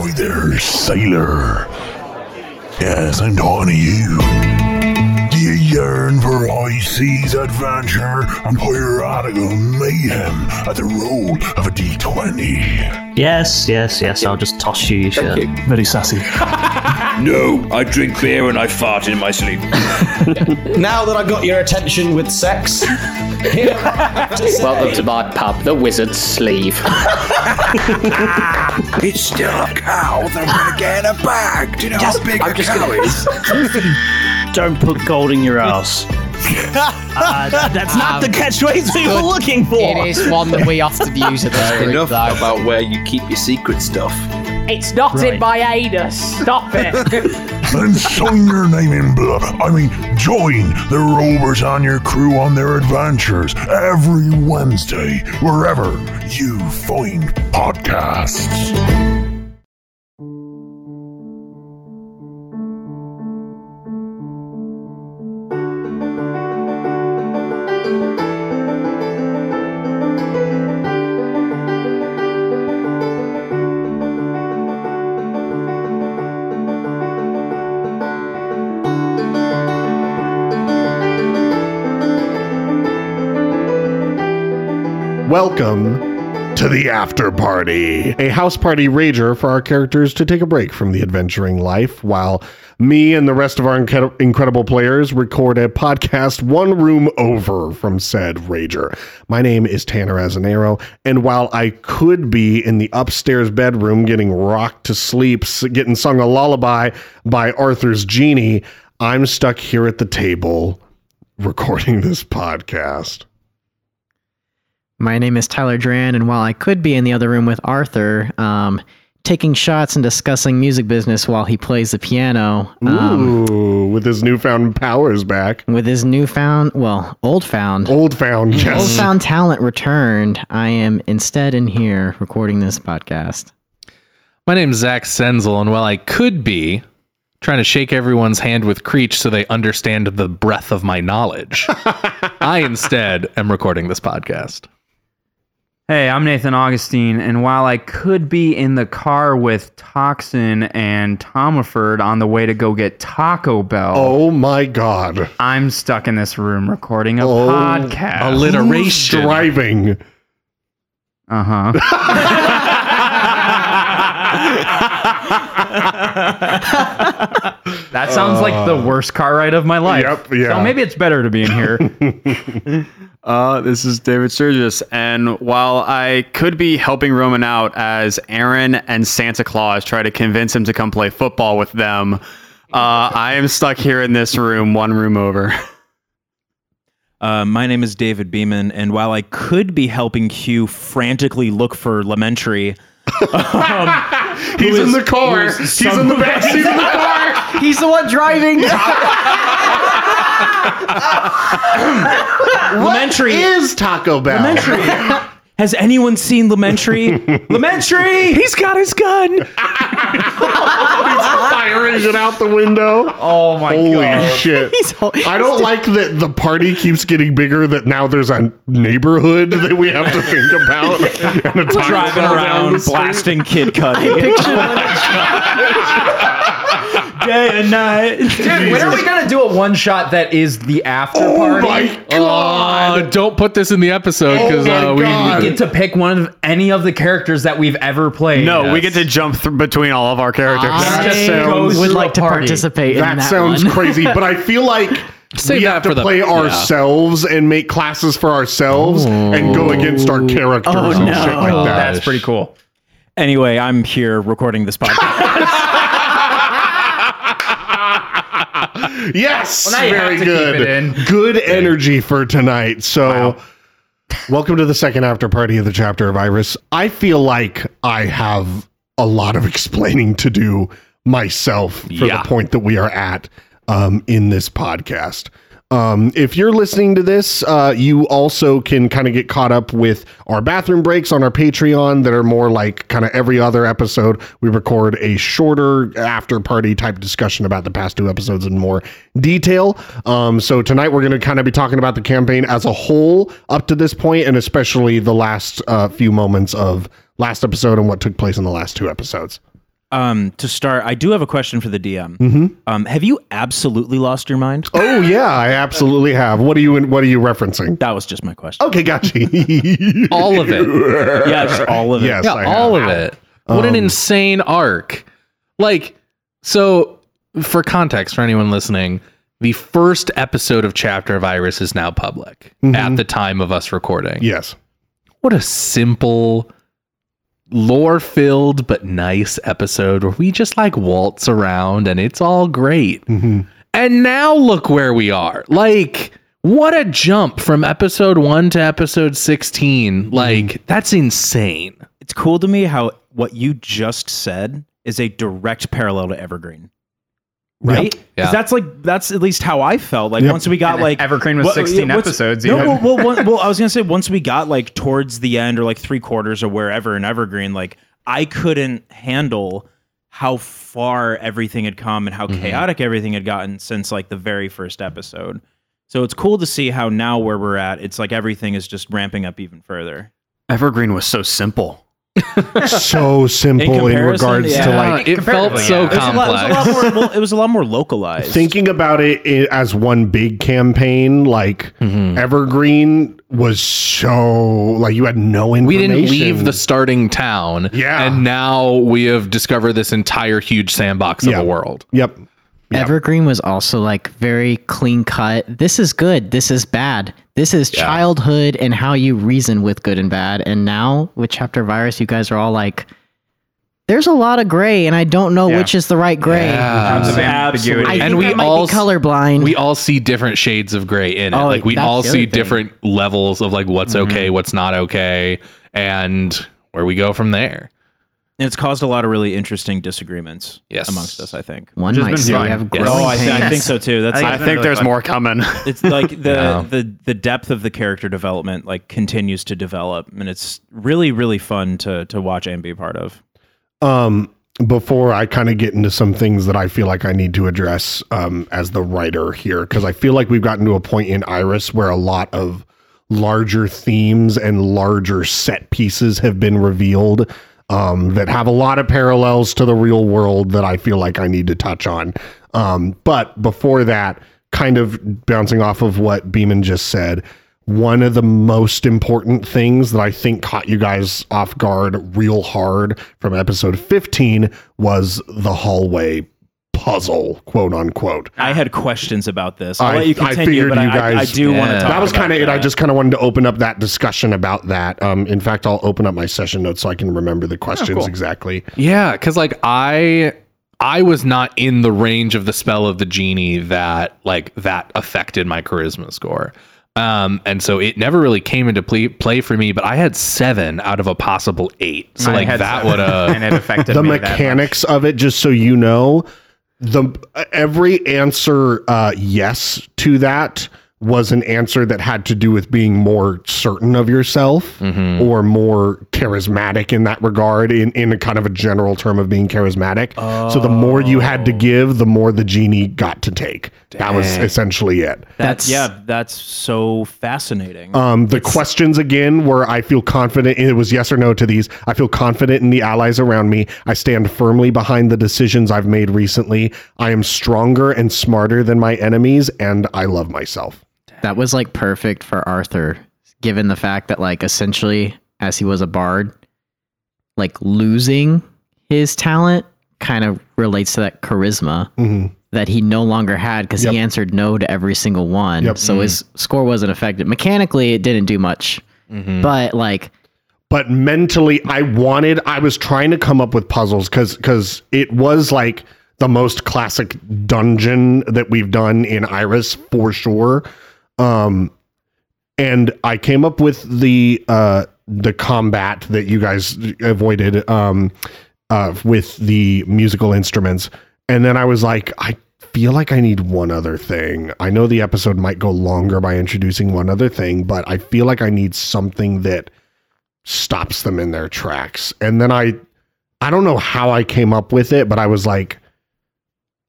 Ahoy there, sailor. Yes, I'm talking to you. Do you yearn for high seas adventure and piratical mayhem at the roll of a d20? Yes, yes, yes. I'll just toss you your shirt. Very sassy. No, I drink beer and I fart in my sleep. Now that I've got your attention with sex, here Welcome to my pub, the Wizard's Sleeve. It's still a cow that I'm gonna get in a bag. Do you know how big a cow is? Don't put gold in your ass. Uh, that's not the catchphrase we were looking for. It is one that we often use at this group, Enough though. about where you keep your secret stuff. It's not Right. in my anus. Stop it. Then sign your name in blood. I mean, join the Rovers and your crew on their adventures every Wednesday, wherever you find podcasts. Welcome to the after party, a house party rager for our characters to take a break from the adventuring life while me and the rest of our incre- incredible players record a podcast one room over from said rager. My name is Tanner Azzinnaro, and while I could be in the upstairs bedroom getting rocked to sleep, getting sung a lullaby by Arthur's genie, I'm stuck here at the table recording this podcast. My name is Tyler Draehn, and while I could be in the other room with Arthur, um, taking shots and discussing music business while he plays the piano, um, Ooh, with his newfound powers back. with his newfound, well, old found, Old found, old found talent returned, I am instead in here recording this podcast. My name's Zach Stenzel, and while I could be trying to shake everyone's hand with Creech so they understand the breadth of my knowledge, I instead am recording this podcast. Hey, I'm Nathan Augustyn, and while I could be in the car with Toxin and Tomaford on the way to go get Taco Bell, Oh my god. I'm stuck in this room recording a Oh, podcast. Alliteration. driving. Uh huh. that sounds like the worst car ride of my life. Yep, yeah. So maybe it's better to be in here. Uh, this is David Sturges, and while I could be helping Roman out as Aaron and Santa Claus try to convince him to come play football with them, uh, I am stuck here in this room, one room over. Uh, my name is David Beaman, and while I could be helping Hue frantically look for Lamentary, He's in the car. He's in the back seat of the car. He's the one driving. Lamentary Is Taco Bell? Lamentary. Has anyone seen Lamentary? Lamentary! He's got his gun. He's firing it out the window. oh my Holy god. shit. He's hol- I don't like that the party keeps getting bigger, that now there's a neighborhood that we have to think about. and a Taco Driving Bell down around, the street. blasting Kid Cudi. Day and night. Dude, when are we gonna do a one shot that is the after Oh party? my god. Uh, don't put this in the episode because Oh uh, we, We get to pick one of any of the characters that we've ever played. No, we get to jump th- between all of our characters. That I sounds- would like to party. participate in That that sounds one. crazy, but I feel like Save we that have to for the- play yeah. ourselves and make classes for ourselves and go against our characters Oh, and no. shit like Oh, that. that's pretty cool. Anyway, I'm here recording this podcast. Yes, Well, very have to keep good. Good energy for tonight. So, welcome to the second after party of the chapter of Iris. I feel like I have a lot of explaining to do myself for Yeah. the point that we are at um, in this podcast. Um, if you're listening to this, uh, you also can kind of get caught up with our bathroom breaks on our Patreon that are more like kind of every other episode. We record a shorter after party type discussion about the past two episodes in more detail. Um, so tonight we're going to kind of be talking about the campaign as a whole up to this point, and especially the last uh, few moments of last episode and what took place in the last two episodes. Um, to start, I do have a question for the DM. Mm-hmm. Um, have you absolutely lost your mind? Oh yeah, I absolutely have. What are you what are you referencing? That was just my question. Okay, gotcha. all of it. Yeah, just all of it. Yes, yeah, all have. of it. What an Um, insane arc. Like, so for context, for anyone listening, the first episode of Chapter of Iris is now public Mhm. at the time of us recording. Yes. What a simple, lore filled, but nice episode where we just like waltz around and it's all great. Mhm. And now look where we are. Like, what a jump from episode one to episode 16. Like, that's insane. It's cool to me how what you just said is a direct parallel to Evergreen. Right? 'Cause Yeah. That's like that's at least how I felt. Like Yep. once we got And like Evergreen was what- 16 what's- episodes, No, you well, had- well, well, I was gonna say once we got like towards the end or like three quarters or wherever in Evergreen, like I couldn't handle how far everything had come and how mm-hmm. chaotic everything had gotten since like the very first episode. So it's cool to see how now where we're at, it's like everything is just ramping up even further. Evergreen was so simple. So simple in, comparison, regards to like it felt so yeah. It was, a lot, it was complex. more. It was a lot more localized. thinking about it i- as one big campaign like Mhm. evergreen was so like you had no information. we didn't leave the starting town. Yeah. And now we have discovered this entire huge sandbox of Yeah. a world. yep Yep. Evergreen was also like very clean cut. This is good. This is bad. This is Yeah. childhood and how you reason with good and bad. And now with Chapter of Iris, you guys are all like, there's a lot of gray, and I don't know Yeah. which is the right gray. Yeah. Tons of Absolutely. ambiguity. I And we might all- be colorblind. We all see different shades of gray in it. Oh, like we all see thing. different levels of like what's mm-hmm. okay, what's not okay, and where we go from there. And it's caused a lot of really interesting disagreements Yes. amongst us. I think. One Which has might say fun. we have Yes. growing Oh, I, th- I think so too. That's I like, I think been there's really more coming. it's like the, Yeah. the the depth of the character development like continues to develop, and it's really really fun to to watch and be a part of. um before I kind of get into some things that I feel like I need to address um, as the writer here, because I feel like we've gotten to a point in Iris where a lot of larger themes and larger set pieces have been revealed um, that have a lot of parallels to the real world that I feel like I need to touch on. Um, but before that, kind of bouncing off of what Beaman just said, one of the most important things that I think caught you guys off guard real hard from episode 15 was the hallway puzzle, quote unquote. I had questions about this. I'll I- let you I continue, figured but I, you I- I, guys- do want to talk. that was kind of it. I just kind of wanted to open up that discussion about that. Um, in fact, I'll open up my session notes so I can remember the questions cool. exactly. Yeah, because like I I was not in the range of the spell of the genie that like that affected my charisma score. Um, and so it never really came into play, play for me, but I had seven out of a possible eight. So I like that would have and it affected the me that much. mechanics of it just so you know the every answer uh yes to that was an answer that had to do with being more certain of yourself Mm-hmm. or more charismatic in that regard in in a kind of a general term of being charismatic so the more you had to give the more the genie got to take that was essentially it That's That's- yeah, that's so fascinating. um, the questions again were I feel confident. It was yes or no to these. I feel confident in the allies around me. I stand firmly behind the decisions I've made recently. I am stronger and smarter than my enemies, and I love myself. That was like perfect for Arthur, given the fact that like essentially, as he was a bard, like losing his talent kind of relates to that charisma Mhm. that he no longer had because Yep. he answered no to every single one. Yep. So his score wasn't affected. Mechanically, it didn't do much, mhm. but like But mentally, I wanted. I was trying to come up with puzzles because because it was like the most classic dungeon that we've done in Iris for sure. Um, and I came up with the uh the combat that you guys avoided um uh with the musical instruments and then I was like I feel like I need one other thing. I know the episode might go longer by introducing one other thing, but I feel like I need something that stops them in their tracks. And then I I don't know how I came up with it, but I was like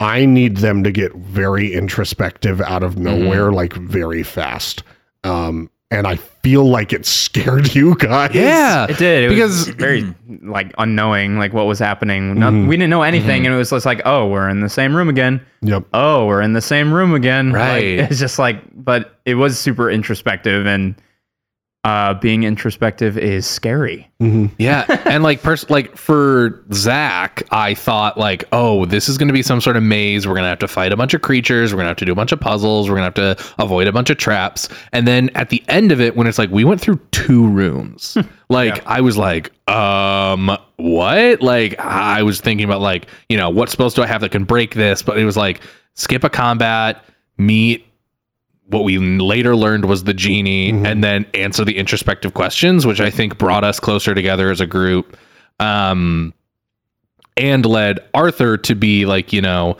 I need them to get very introspective out of nowhere like very fast. Um and I feel like it scared you guys. Yeah, It did. It because was very like unknowing, like what was happening. No, Mhm. We didn't know anything, and it was just like, oh, we're in the same room again. Yep. Oh, we're in the same room again. Like, Right. it's just like, but it was super introspective, and uh, being introspective is scary. Yeah, and like pers- like for Zach, I thought like, oh, this is going to be some sort of maze. We're going to have to fight a bunch of creatures. We're going to have to do a bunch of puzzles. We're going to have to avoid a bunch of traps. And then at the end of it, when it's like we went through two rooms, like I was like, um, what? Like I was thinking about like, you know, what spells do I have that can break this? But it was like skip a combat, meet what we later learned was the genie and then answer the introspective questions which i think brought us closer together as a group um and led arthur to be like you know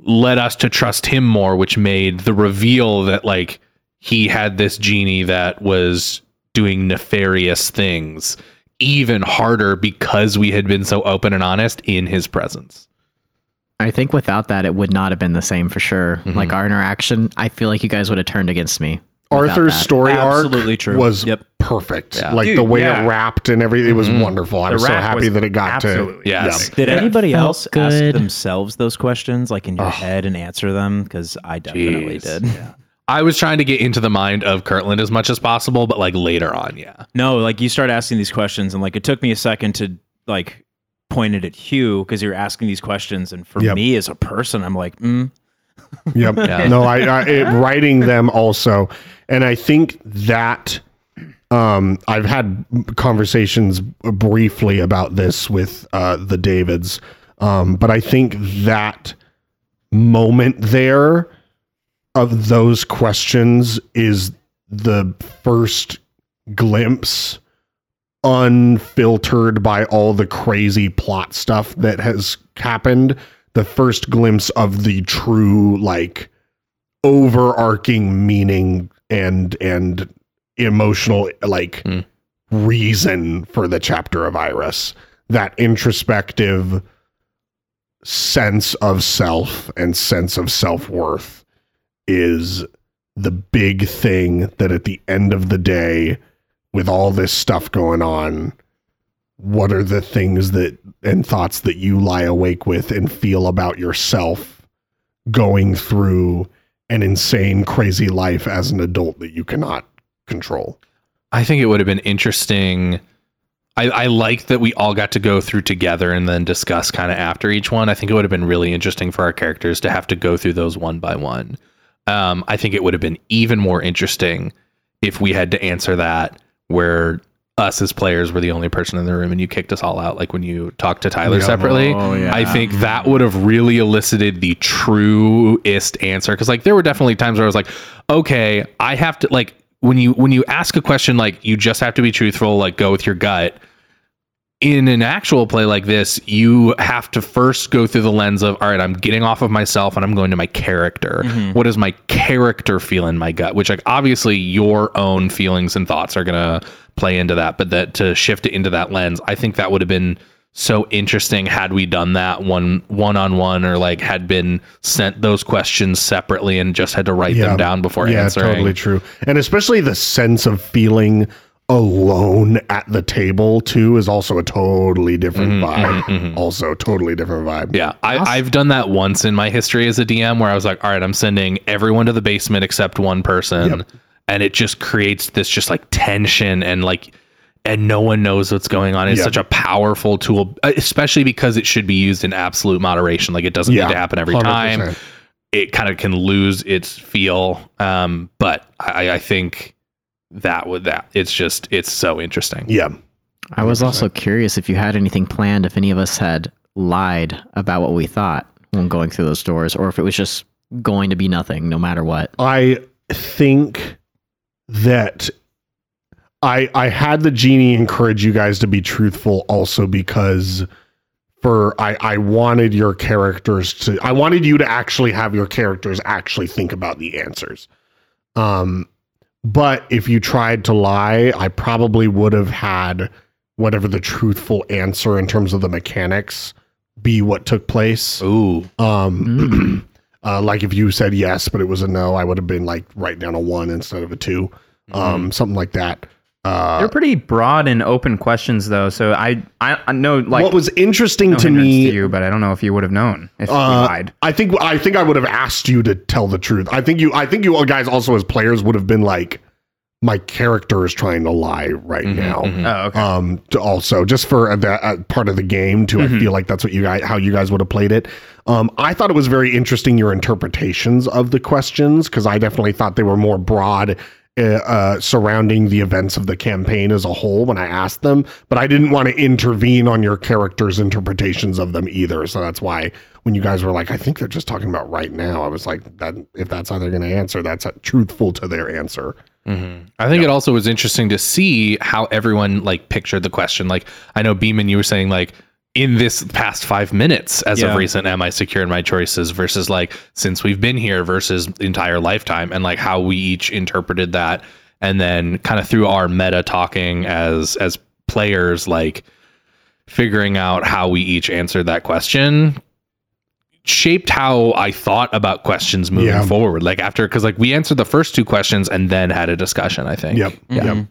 led us to trust him more which made the reveal that like he had this genie that was doing nefarious things even harder because we had been so open and honest in his presence I think without that, it would not have been the same for sure. Mm-hmm. Like our interaction, I feel like you guys would have turned against me. Arthur's story Absolutely arc true. was Yep. perfect. Yeah. Like Dude, the way yeah. it wrapped and everything, it was Mhm. wonderful. I The was so happy was that it got to. absolutely- yes Did anybody Felt else ask themselves those questions, like in your Oh. head, and answer them? Because I definitely Jeez. did. I was trying to get into the mind of Kirtland as much as possible, but like later on, yeah. No, like you start asking these questions, and like it took me a second to like point it at Hue because you're asking these questions, and for Yep. me as a person, I'm like, mm, Yep. Yeah. No, I, I it, writing them also, and I think that um, I've had conversations briefly about this with uh, the Davids, um, but I think that moment there of those questions is the first glimpse unfiltered by all the crazy plot stuff that has happened the first glimpse of the true like overarching meaning and and emotional like Hmm. reason for the chapter of iris that introspective sense of self and sense of self-worth is the big thing that at the end of the day with all this stuff going on what are the things that and thoughts that you lie awake with and feel about yourself going through an insane crazy life as an adult that you cannot control I think it would have been interesting. I, I like that we all got to go through together and then discuss kind of after each one. I think it would have been really interesting for our characters to have to go through those one by one. Um, I think it would have been even more interesting if we had to answer that where us as players were the only person in the room and you kicked us all out, like when you talked to Tyler Yeah. separately. Oh, yeah. I think that would have really elicited the truest answer. Cause like there were definitely times where I was like, okay, I have to like when you when you ask a question like you just have to be truthful, like go with your gut. In an actual play like this, you have to first go through the lens of all right, I'm getting off of myself and I'm going to my character. Mm-hmm. What does my character feel in my gut? Which like obviously your own feelings and thoughts are gonna play into that, but that to shift it into that lens, I think that would have been so interesting had we done that one one on one or like had been sent those questions separately and just had to write them down before answering. yeah answering. totally true and especially the sense of feeling alone at the table too is also a totally different vibe also totally different vibe Mm-hmm, Yeah, I, I've done that once in my history as a DM where I was like, all right, I'm sending everyone to the basement except one person. Yep. And it just creates this just like tension and like, and no one knows what's going on. It's Yep. such a powerful tool, uh, especially because it should be used in absolute moderation. Like it doesn't Yeah, need to happen every 100%. time. It kind of can lose its feel. Um, but I, I think that would that it's just it's so interesting. yeah I was also curious if you had anything planned, if any of us had lied about what we thought when going through those doors, or if it was just going to be nothing no matter what. I think that I I had the genie encourage you guys to be truthful also because for I I wanted your characters to I wanted you to actually have your characters actually think about the answers. Um but if you tried to lie, I probably would have had whatever the truthful answer in terms of the mechanics be what took place. Ooh. Um, uh, like if you said yes, but it was a no, I would have been like write down a one instead of a two. um, something like that. Uh, They're pretty broad and open questions, though. So I, I, I know like what was interesting no to me, to you, but I don't know if you would have known if you uh, lied. I think I think I would have asked you to tell the truth. I think you I think you guys also as players would have been like, my character is trying to lie right Mhm, now. mhm. Oh, okay. um to also just for that uh, part of the game too Mhm. i feel like that's what you guys how you guys would have played it um i thought it was very interesting your interpretations of the questions because i definitely thought they were more broad uh, uh, surrounding the events of the campaign as a whole when I asked them, but I didn't want to intervene on your characters' interpretations of them either. So that's why when you guys were like, "I think they're just talking about right now," I was like, "That if that's how they're going to answer, that's uh, truthful to their answer." Mm-hmm. I think it also was interesting to see how everyone like pictured the question. Like I know Beaman, you were saying like in this past five minutes as Yeah. of recent, am I secure in my choices versus like since we've been here versus entire lifetime and like how we each interpreted that. And then kind of through our meta talking as as players, like figuring out how we each answered that question shaped how I thought about questions moving Yeah. forward. Like after, because like we answered the first two questions and then had a discussion. I think. Yep. Yeah. Yep.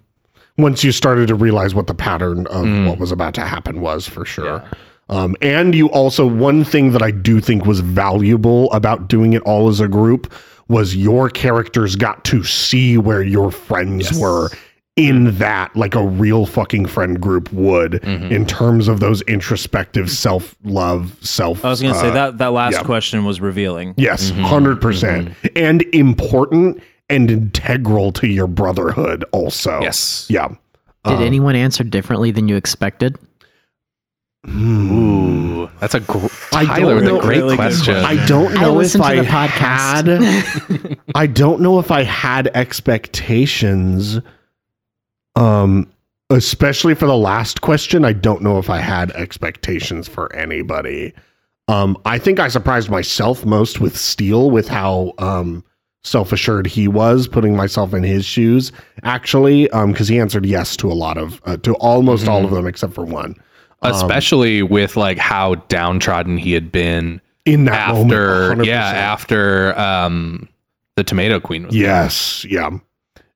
Once you started to realize what the pattern of Mm. what was about to happen was for sure. Um, and you also, one thing that I do think was valuable about doing it all as a group was your characters got to see where your friends Yes. were in that, like a real fucking friend group would, Mhm. in terms of those introspective self love, self. I was gonna say uh, that that last yeah. question was revealing. Yes, Mhm. 100 percent, and important and integral to your brotherhood. Also, Yes. yeah. Did Um, anyone answer differently than you expected? Ooh, that's a gr- Tyler with don't a know- great really question. question. I don't I know if I had. I don't know if I had expectations. Um, especially for the last question, I don't know if I had expectations for anybody. Um, I think I surprised myself most with Steel with how um self assured he was, putting myself in his shoes. Actually, um, because he answered yes to a lot of uh, to almost all of them except for one. Um, Especially with like how downtrodden he had been in that after, moment, yeah, 100%. after um the Tomato Queen was. Yes, yeah.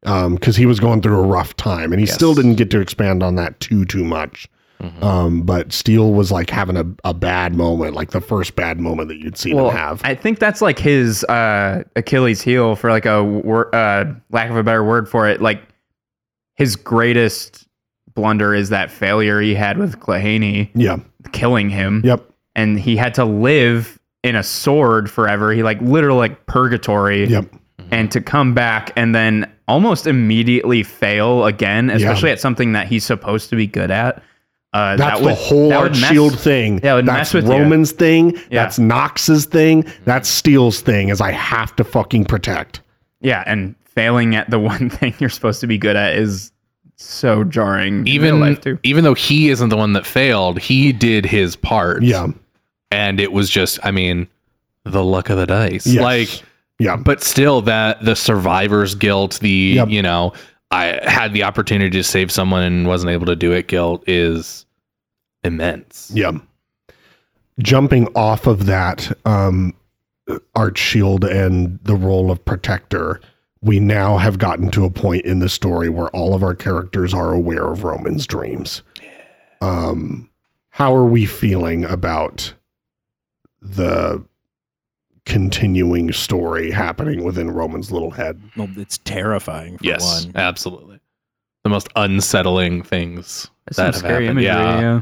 Um, because he was going through a rough time, and he Yes. still didn't get to expand on that too too much. Mhm. Um, but Steele was like having a, a bad moment, like the first bad moment that you'd seen well, him have. I think that's like his uh, Achilles heel, for like a wor- uh, lack of a better word for it. Like his greatest blunder is that failure he had with Clahaney yeah. killing him. Yep. and he had to live in a sword forever. He like literally like purgatory. Yep. And to come back and then almost immediately fail again, especially at something that he's supposed to be good at. Uh, That's that the whole that Arch mess- Shield thing. Yeah, would that's mess with you. Roman's thing. Yeah. That's Knox's thing. That's Steele's thing. Is I have to fucking protect. Yeah, and failing at the one thing you're supposed to be good at is so jarring. in real Even life too. even though he isn't the one that failed, he did his part. Yeah. and it was just, I mean, the luck of the dice. Yes. Like, Yeah. but still, that the survivor's guilt, the Yep. you know, I had the opportunity to save someone and wasn't able to do it. Guilt is immense. Yeah. Jumping off of that, um, Arch Shield and the role of protector, we now have gotten to a point in the story where all of our characters are aware of Roman's dreams. Um, how are we feeling about the continuing story happening within Roman's little head? Well, it's terrifying for Yes, one. absolutely. The most unsettling things That's that some have scary happened. imagery. yeah. Yeah.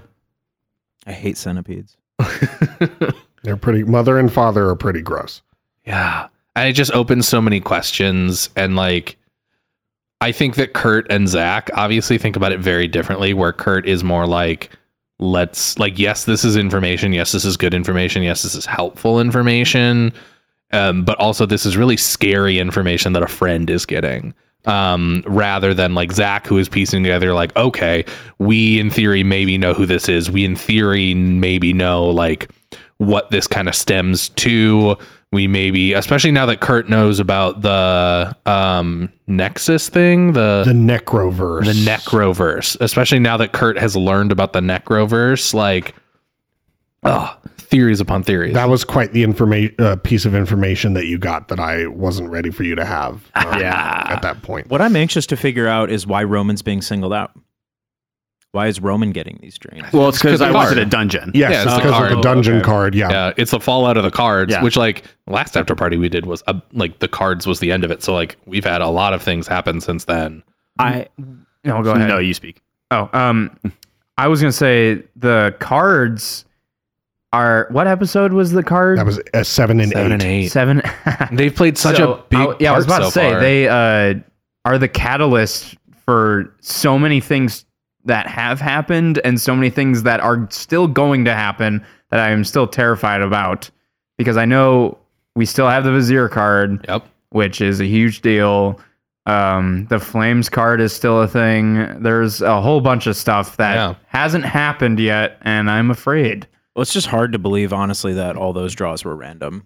I hate centipedes. They're pretty, mother and father are pretty gross. Yeah. And it just opens so many questions. And like, I think that Kurt and Zach obviously think about it very differently, where Kurt is more like, let's, like, yes, this is information. Yes, this is good information. Yes, this is helpful information. Um, but also, this is really scary information that a friend is getting. Um, rather than like Zach, who is piecing together, like, okay, we in theory maybe know who this is. We in theory maybe know like what this kind of stems to. We maybe, especially now that Kurt knows about the um, Nexus thing, the The Necroverse. the Necroverse, especially now that Kurt has learned about the Necroverse, like oh, theories upon theories. That was quite the information uh, piece of information that you got that I wasn't ready for you to have. um, Yeah. at that point. What I'm anxious to figure out is why Roman's being singled out. Why is Roman getting these dreams? Well, it's because I went to card. the dungeon. Yes, Yeah, it's it's the because of the dungeon Okay. card. Yeah. yeah, it's a fallout of the cards, Yeah. which like last after party we did was uh, like the cards was the end of it. So like we've had a lot of things happen since then. I no, go ahead. No, you speak. Oh, um, I was gonna say the cards are. What episode was the card? That was a seven and Seven eight. and eight. seven. They've played such So, a big. I- yeah, I was about so to say far. they uh, are the catalyst for so many things that have happened and so many things that are still going to happen that I am still terrified about because I know we still have the Vizier card, Yep. which is a huge deal. Um, the Flames card is still a thing. There's a whole bunch of stuff that Yeah. hasn't happened yet, and I'm afraid. Well, it's just hard to believe, honestly, that all those draws were random.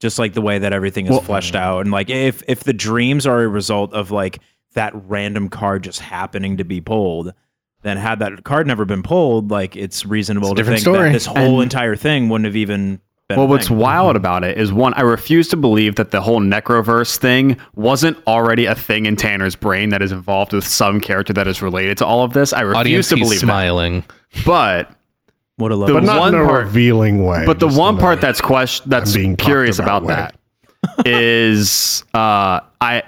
Just like the way that everything is Well- fleshed out, and like if if the dreams are a result of like that random card just happening to be pulled, then had that card never been pulled, like it's reasonable It's to think story. that this whole entire thing wouldn't have even. been Well, a what's thing. wild about it is one, I refuse to believe that the whole Necroverse thing wasn't already a thing in Tanner's brain that is involved with some character that is related to all of this. I refuse Audience, to he's believe smiling. that. But what a the loved But not one in a part, revealing way. but the one part that's question that's I'm being curious about about, that is uh, I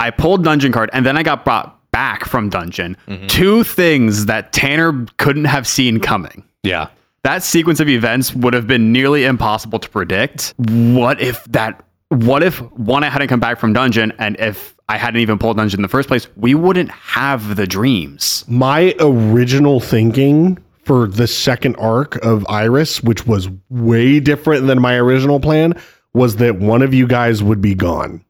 I pulled dungeon card and then I got brought back from dungeon. Mm-hmm. Two things that Tanner couldn't have seen coming. Yeah. that sequence of events would have been nearly impossible to predict. What if that? What if one I hadn't come back from dungeon, and if I hadn't even pulled dungeon in the first place, we wouldn't have the dreams. my original thinking for the second arc of Iris, which was way different than my original plan, was that one of you guys would be gone.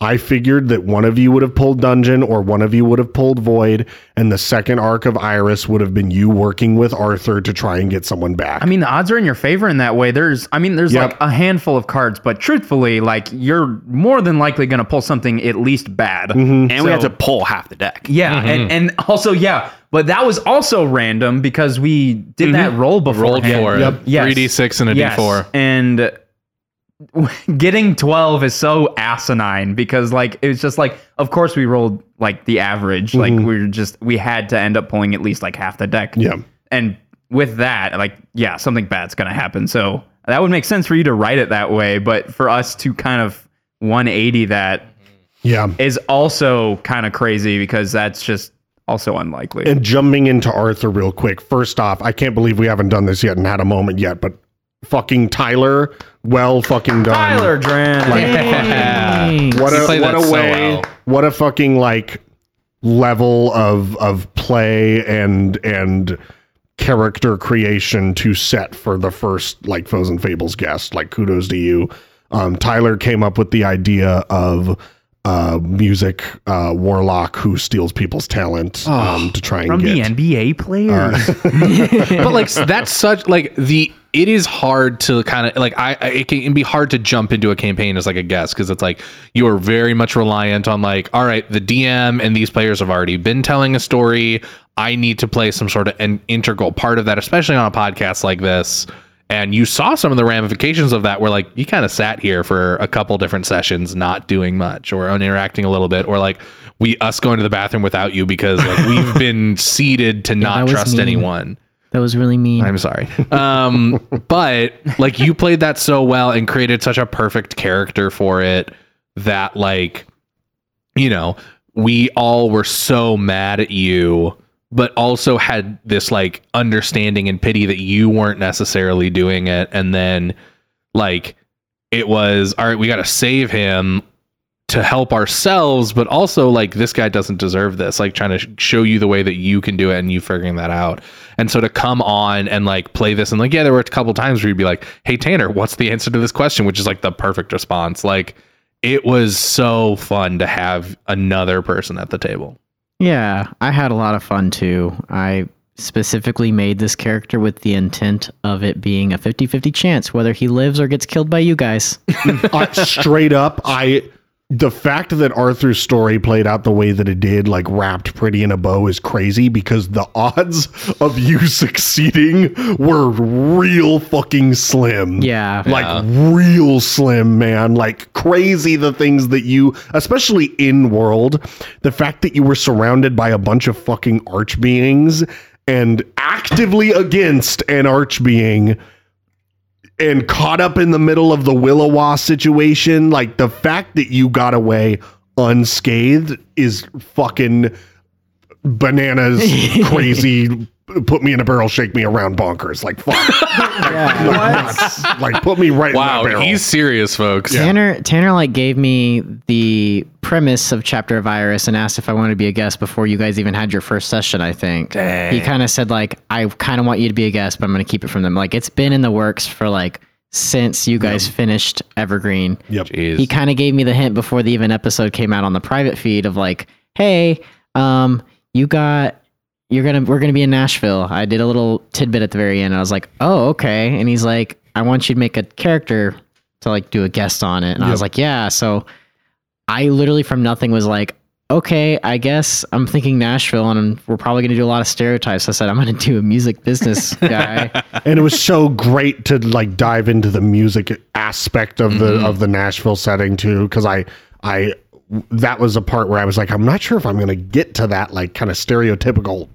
I figured that one of you would have pulled Dungeon or one of you would have pulled Void, and the second arc of Iris would have been you working with Arthur to try and get someone back. I mean, the odds are in your favor in that way. There's, I mean, there's Yep. like a handful of cards, but truthfully, like you're more than likely going to pull something at least bad. Mm-hmm. And we had to pull half the deck. Yeah, and and also yeah, but that was also random because we did that roll before. Rolled for Yep. Yes. 3d6 and a yes. 4 and getting 12 is so asinine because like it's just like of course we rolled like the average like mm-hmm. we are just we had to end up pulling at least like half the deck Yeah. and with that like yeah something bad's gonna happen so that would make sense for you to write it that way but for us to kind of 180 that yeah. is also kind of crazy because that's just also unlikely And jumping into Arthur real quick. First off, I can't believe we haven't done this yet and had a moment yet, but fucking Tyler, well fucking done. Tyler Draehn Yeah. what a what that a so way well. what a fucking like level of of play and and character creation to set for the first like foes and fables guest like kudos to you um tyler came up with the idea of uh music uh warlock who steals people's talent um to try and from the get NBA players. but like that's such like the it is hard to kind of like I, I it can be hard to jump into a campaign as like a guest because it's like you are very much reliant on like all right the DM and these players have already been telling a story I need to play some sort of an integral part of that especially on a podcast like this and you saw some of the ramifications of that where like you kind of sat here for a couple different sessions not doing much or interacting a little bit or like we us going to the bathroom without you because like we've been seated to not trust mean. anyone That was really mean. I'm sorry. Um, but like you played that so well and created such a perfect character for it that like, you know, we all were so mad at you, but also had this like understanding and pity that you weren't necessarily doing it. And then like it was, all right, we got to save him to help ourselves, but also like this guy doesn't deserve this. Like trying to sh- show you the way that you can do it and you figuring that out. And so to come on and like play this and like, yeah, there were a couple times where you'd be like, hey, Tanner, what's the answer to this question? Which is like the perfect response. Like it was so fun to have another person at the table. Yeah, I had a lot of fun too. I specifically made this character with the intent of it being a 50 50 chance whether he lives or gets killed by you guys. uh, straight up i the fact that Arthur's story played out the way that it did, like wrapped pretty in a bow, is crazy because the odds of you succeeding were real fucking slim. Yeah. Like real slim, man. Like crazy the things that you, especially in world, the fact that you were surrounded by a bunch of fucking arch beings and actively against an arch being and caught up in the middle of the Willowa situation, like the fact that you got away unscathed is fucking bananas crazy. Put me in a barrel, shake me around bonkers. Like fuck. like, like, put me right in Wow, that barrel. he's serious, folks. Tanner Tanner like gave me the premise of Chapter of Iris and asked if I wanted to be a guest before you guys even had your first session. I think he kind of said like I kind of want you to be a guest, but I'm going to keep it from them. Like it's been in the works for like since you guys finished Evergreen. Yep. Jeez. He kind of gave me the hint before the even episode came out on the private feed of like, hey, um, you got you're gonna we're gonna be in Nashville. I did a little tidbit at the very end. I was like, oh okay, and he's like, I want you to make a character to like do a guest on it, and I was like, yeah. So I literally from nothing was like, okay, I guess I'm thinking Nashville, and we're probably gonna do a lot of stereotypes. I said I'm gonna do a music business guy. and it was so great to like dive into the music aspect of the Mm-hmm. of the Nashville setting too because I I that was a part where I was like I'm not sure if I'm going to get to that like kind of stereotypical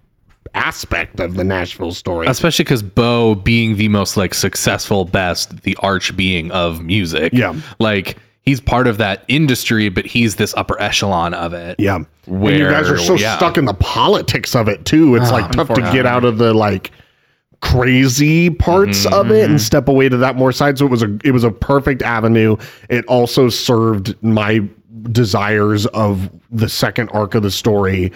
aspect of the Nashville story. Especially because Bo being the most like successful, best, the arch being of music. Yeah. Like he's part of that industry, but he's this upper echelon of it. yeah. Where, and you guys are so yeah. stuck in the politics of it too. It's like tough to get out of the like crazy parts Mm-hmm, of it and step away to that more side. So it was a it was a perfect avenue. It also served my desires of the second arc of the story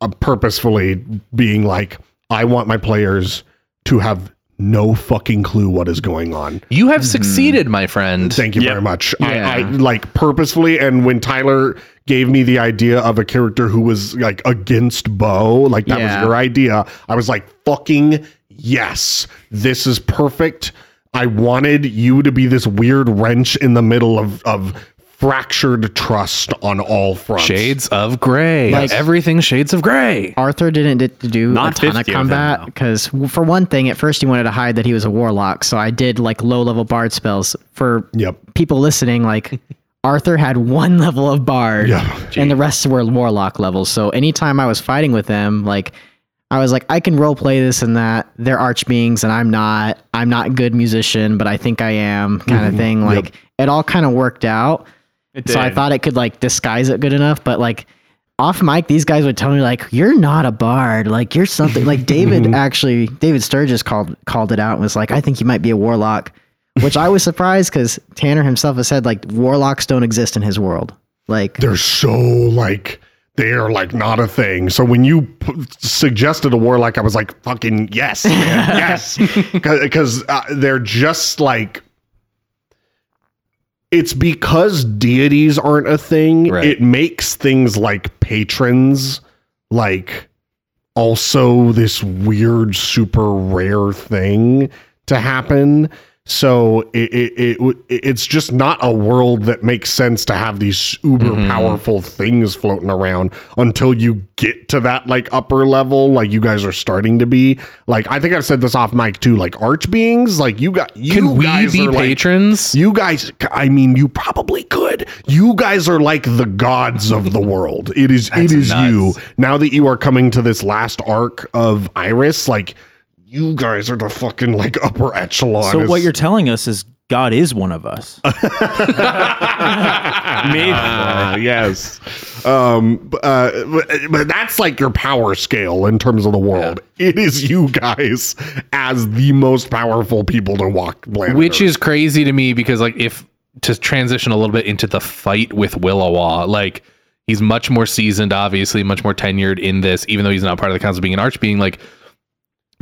uh, purposefully being like I want my players to have no fucking clue what is going on. You have succeeded, my friend. Thank you very much. Yeah. I, I like purposefully, and when Tyler gave me the idea of a character who was like against Bo, like that Yeah. was your idea, I was like, fucking yes, this is perfect. I wanted you to be this weird wrench in the middle of of fractured trust on all fronts. Shades of gray. Like- Everything shades of gray. Arthur didn't get to do Not a ton of 50 of them, combat because, for one thing, at first he wanted to hide that he was a warlock. So I did like low level bard spells. For Yep. people listening, like Arthur had one level of bard, Yeah. and the rest were warlock levels. So anytime I was fighting with them, like I was like, I can role play this and that. They're arch beings, and I'm not. I'm not a good musician, but I think I am, kind of mm-hmm. thing. Like it all kind of worked out. It So I thought it could like disguise it good enough, but like off mic, these guys would tell me like, "You're not a bard. Like you're something." Like David actually, David Sturges called called it out and was like, "I think you might be a warlock," which I was surprised because Tanner himself has said like warlocks don't exist in his world. Like they're so like they are like not a thing. So when you p- suggested a warlock, I was like, fucking yes, man, yes, because uh, they're just like. It's because deities aren't a thing. Right. It makes things like patrons like also this weird, super rare thing to happen. So it, it, it it's just not a world that makes sense to have these uber mm-hmm. powerful things floating around until you get to that like upper level, like you guys are starting to be. Like I think I've said this off mic too. Like arch beings, like you got you Can we guys be are, like- patrons? you guys, I mean, you probably could. You guys are like the gods of the world. It is. it is nuts. you. Now that you are coming to this last arc of Iris, like you guys are the fucking like upper echelon. So what you're telling us is God is one of us. Ah, yes. Um, uh, but, but that's like your power scale in terms of the world. It is you guys as the most powerful people to walk planet Which Earth. is crazy to me because like if to transition a little bit into the fight with Willowa, like he's much more seasoned, obviously, much more tenured in this, even though he's not part of the council being an arch being like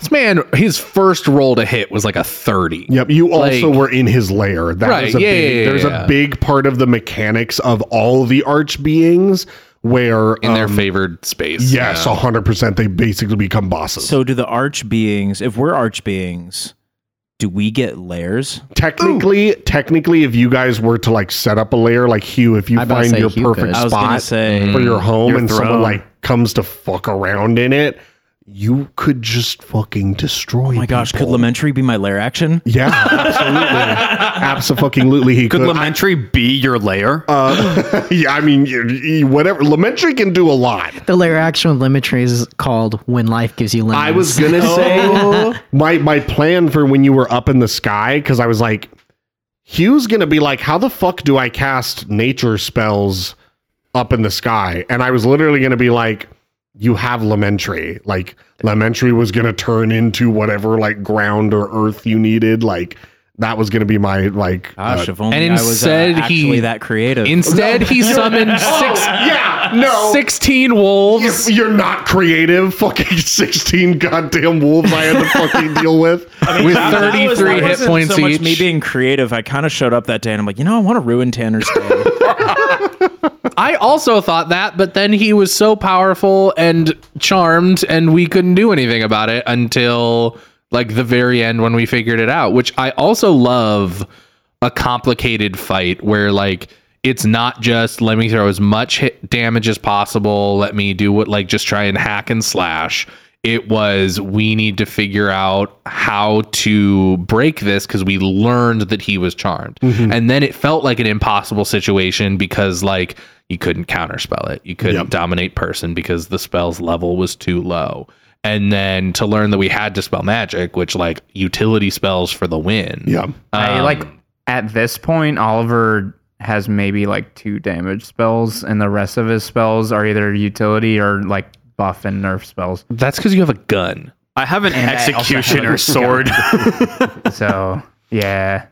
this man, his first roll to hit was like a 30. Yep, you also Like- were in his lair. That Right, was a yeah, big, yeah, yeah, there's yeah. a big part of the mechanics of all the arch beings where in their um, favored space. Yes, Yeah. hundred percent. They basically become bosses. So do the arch beings, if we're arch beings, do we get lairs? Technically, technically, if you guys were to like set up a lair, like Hue, if you I find your Hue perfect could. I was gonna spot say for your home Your and someone like comes to fuck around in it, you could just fucking destroy. Oh my gosh, could Lamentary be my lair action? Yeah, absolutely, absolutely. He Could could. Lamentary be your lair? Uh, yeah, I mean, you- you- whatever. Lamentary can do a lot. The lair action with Limitry is called When Life Gives You Lemons. I was gonna say my my plan for when you were up in the sky because I was like, Hue's gonna be like, how the fuck do I cast nature spells up in the sky? And I was literally gonna be like, you have Lamentary. Like Lamentary was gonna turn into whatever like ground or earth you needed. Like that was gonna be my like. Gosh, uh, if only and I was uh, instead he- actually that creative. Instead, he summoned six, Oh, yeah, no. 16 wolves. You're not creative. Fucking 16 goddamn wolves I had to fucking deal with. with That- that was- 33 hit wasn't points so much each. me being creative. I kind of showed up that day and I'm like, you know, I want to ruin Tanner's day. I also thought that, but then he was so powerful and charmed, and we couldn't do anything about it until like the very end when we figured it out. Which I also love a complicated fight where like it's not just let me throw as much damage as possible, let me do what like just try and hack and slash. It was we need to figure out how to break this because we learned that he was charmed. And then it felt like an impossible situation because like you couldn't counterspell it. You couldn't Yep. dominate person because the spell's level was too low. And then to learn that we had to spell magic, which like utility spells for the win. Yeah. I Um, like at this point, Oliver has maybe like two damage spells, and the rest of his spells are either utility or like buff and nerf spells. That's because you have a gun. I have an And I have executioner sword. So yeah,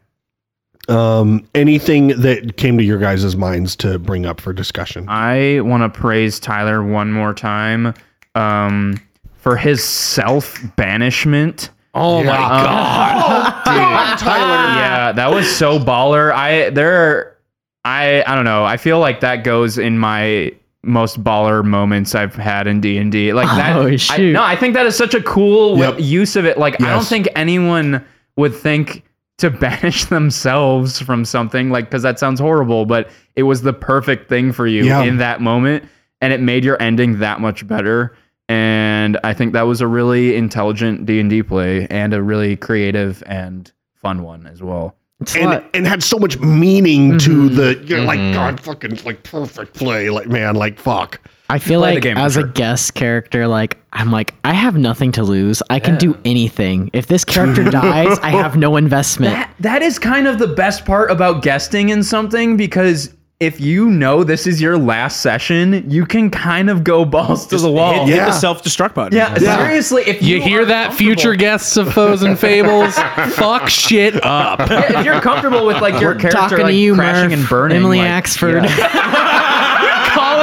Um, anything that came to your guys' minds to bring up for discussion? I want to praise Tyler one more time um, for his self banishment. Oh my god. Tyler, yeah, that was so baller. I there, I I don't know. I feel like that goes in my most baller moments I've had in D and D. Like that. Oh, I, no, I think that is such a cool Yep. use of it. Like I don't think anyone would think to banish themselves from something like because that sounds horrible, but it was the perfect thing for you Yeah. in that moment, and it made your ending that much better. And I think that was a really intelligent D and D play and a really creative and fun one as well. It's a and and had so much meaning to Mhm. the you're like Mhm. God fucking like perfect play like man like fuck I feel play like game for as a guest character, like I'm like I have nothing to lose. I can do anything. If this character dies, I have no investment. That, that is kind of the best part about guesting in something because if you know this is your last session, you can kind of go balls to the wall. hit, hit the self destruct button. Yeah, seriously. If you, You hear that, future guests of Foes and Fables? Fuck shit up. Yeah, if you're comfortable with like your character Talking like to you, crashing Murph, and burning, Emily like, Axford,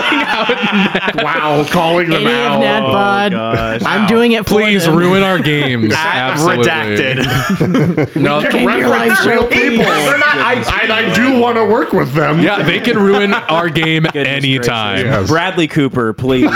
Calling out. wow calling them any of out Nadbod. Oh, gosh. I'm doing it for you. Please them. ruin our games. Absolutely. Redacted. No, your life real people They're not- I- and I do want to work with them yeah, they can ruin our game Goodness anytime. Yes. Bradley Cooper, please.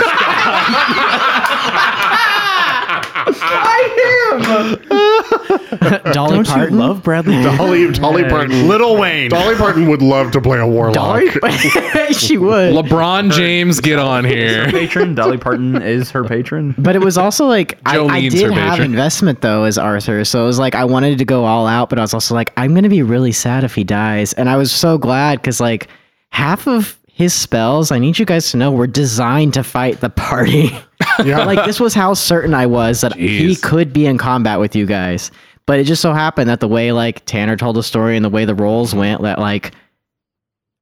Dolly Don't you Parton. love Bradley Dolly Dolly Parton Lil Wayne. Dolly Parton would love to play a warlock Dolly. she would. LeBron James, get on here. patron. Dolly Parton is her patron. But it was also like I, I Jolene's did her have patron. investment though as Arthur, so it was like I wanted to go all out, but I was also like I'm gonna be really sad if he dies, and I was so glad because like half of his spells, I need you guys to know, were designed to fight the party. yeah like this was how certain I was that he could be in combat with you guys. But it just so happened that the way like Tanner told the story and the way the roles went, that like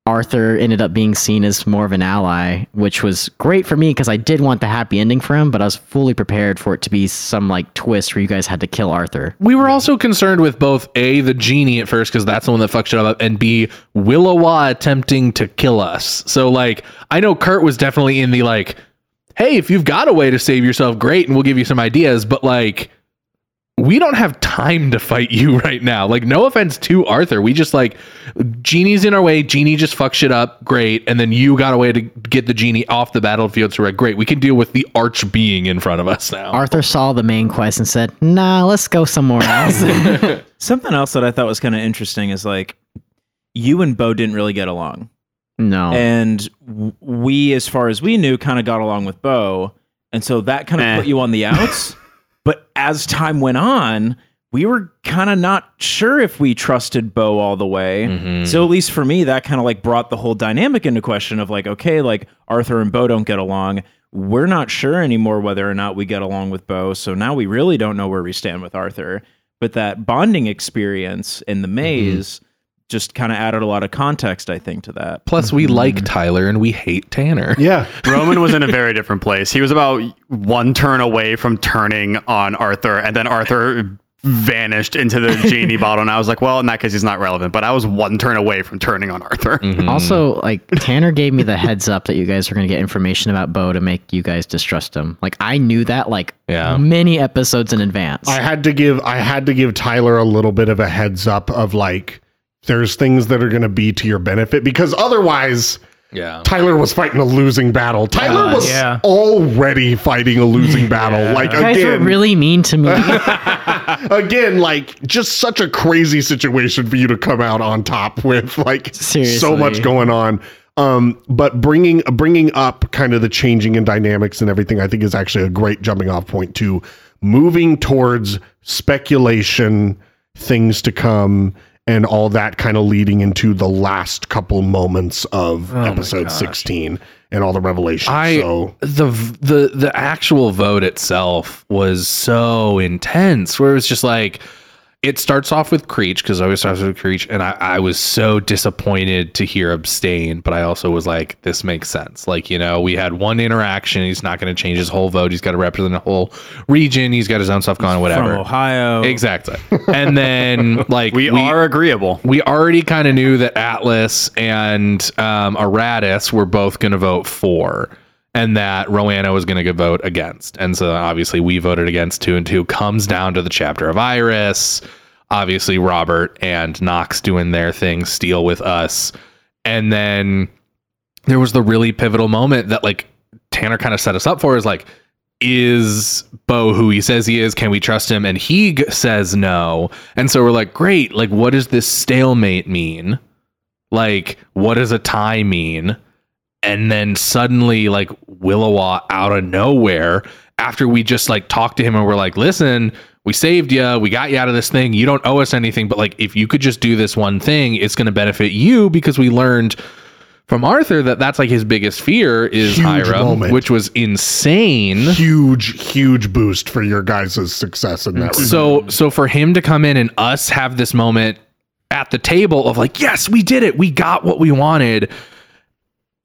Arthur ended up being seen as more of an ally, which was great for me because I did want the happy ending for him, but I was fully prepared for it to be some like twist where you guys had to kill Arthur. We were also concerned with both A, the genie at first, because that's the one that fucked shit up, and B, Willowa attempting to kill us. So, like, I know Kurt was definitely in the, like, hey, if you've got a way to save yourself, great, and we'll give you some ideas, but, like, we don't have time to fight you right now. Like, no offense to Arthur. We just, like, Genie's in our way. Genie just fucks shit up. Great. And then you got a way to get the Genie off the battlefield. So, we're like, great. We can deal with the arch being in front of us now. Arthur saw the main quest and said, "Nah, let's go somewhere else." Something else that I thought was kind of interesting is like you and Bo didn't really get along. No. And we, as far as we knew, kind of got along with Bo. And so that kind of Eh. put you on the outs. But as time went on, we were kind of not sure if we trusted Bo all the way. Mm-hmm. So at least for me, that kind of like brought the whole dynamic into question of like, okay, like Arthur and Bo don't get along. We're not sure anymore whether or not we get along with Bo. So now we really don't know where we stand with Arthur. But that bonding experience in the maze just kind of added a lot of context, I think, to that. Plus, we mm-hmm. like Tyler and we hate Tanner. Yeah. Roman was in a very different place. He was about one turn away from turning on Arthur, and then Arthur vanished into the genie bottle. And I was like, well, in that case, he's not relevant. But I was one turn away from turning on Arthur. Mm-hmm. Also, like Tanner gave me the heads up that you guys were going to get information about Bo to make you guys distrust him. Like I knew that like Yeah. many episodes in advance. I had to give I had to give Tyler a little bit of a heads up of like there's things that are going to be to your benefit because otherwise Yeah. Tyler was fighting a losing battle. Tyler Uh, was yeah. already fighting a losing battle. Like you guys were really mean to me. again, like just such a crazy situation for you to come out on top with, like so much going on. Um, but bringing bringing up kind of the changing in dynamics and everything, I think is actually a great jumping off point to moving towards speculation, things to come, and all that kind of leading into the last couple moments of oh episode sixteen and all the revelations. I so the the the actual vote itself was so intense where it was just like it starts off with Creech because I always starts with Creech, and I, I was so disappointed to hear abstain, but I also was like, this makes sense. Like, you know, we had one interaction, he's not going to change his whole vote, he's got to represent the whole region, he's got his own stuff going, From whatever. Ohio. Exactly. And then like We, are agreeable. we already kind of knew that Atlas and um, Aratus were both going to vote for, and that Roanna was going to vote against. And so obviously we voted against two and two. Comes down to the chapter of Iris. Obviously Robert and Knox doing their thing, Steele with us, and then there was the really pivotal moment that like Tanner kind of set us up for is like. Is Bo who he says he is? Can we trust him? And he g- says no. And so we're like, great. Like, what does this stalemate mean? Like, what does a tie mean? And then suddenly, like, Willowa out of nowhere, after we just like talked to him and we're like, listen, we saved you. We got you out of this thing. You don't owe us anything. But like, if you could just do this one thing, it's going to benefit you because we learned from Arthur that that's like his biggest fear is Huge moment. which was insane. huge, huge boost for your guys' success in that. regard. So so for him to come in and us have this moment at the table of like, yes, we did it. We got what we wanted.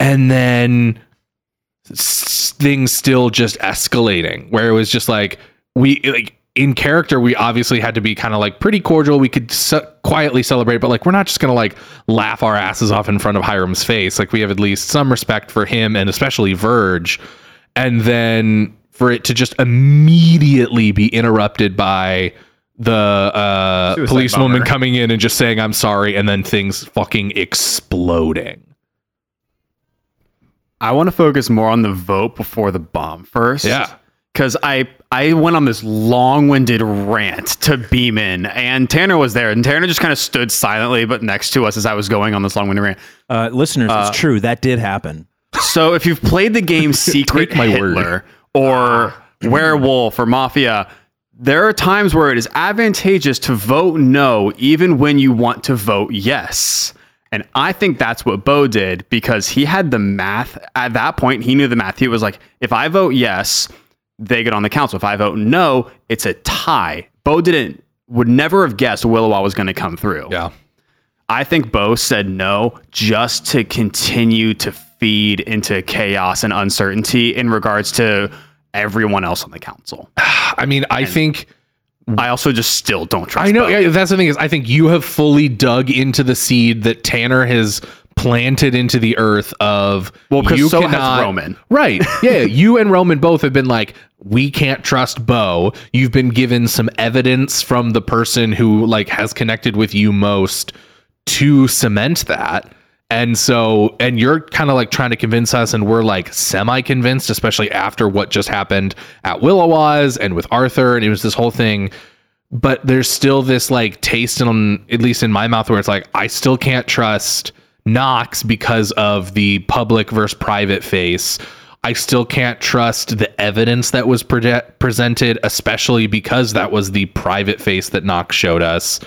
And then s- things still just escalating where it was just like we like in character we obviously had to be kind of like pretty cordial. We could ce- quietly celebrate but like we're not just gonna like laugh our asses off in front of hiram's face. Like we have at least some respect for him and especially verge. And then for it to just immediately be interrupted by the uh policewoman coming in and just saying i'm sorry and then things fucking exploding I want to focus more on the vote before the bomb first. Yeah. Because I, I went on this long winded rant to Beaman, and Tanner was there, and Tanner just kind of stood silently, but next to us as I was going on this long winded rant. Uh, listeners, it's true. That did happen. So if you've played the game Secret Take my word. Hitler or Werewolf or Mafia, there are times where it is advantageous to vote no even when you want to vote yes. And I think that's what Bo did because he had the math at that point. He knew the math. He was like, if I vote yes, they get on the council. If I vote no, it's a tie. Bo didn't would never have guessed Willowa was going to come through. yeah I think Bo said no just to continue to feed into chaos and uncertainty in regards to everyone else on the council. i mean i think Mm-hmm. I also just still don't trust. I know. That's the thing is, I think you have fully dug into the seed that Tanner has planted into the earth. Of Well, because you so cannot- Roman. right? Yeah, you and Roman both have been like, we can't trust Bo. You've been given some evidence from the person who like has connected with you most to cement that. And so, and you're kind of like trying to convince us, and we're like semi convinced, especially after what just happened at Willow Willowas and with Arthur. And it was this whole thing but there's still this like taste in at least in my mouth where it's like I still can't trust Knox because of the public versus private face. I still can't trust the evidence that was pre- presented, especially because that was the private face that Knox showed us.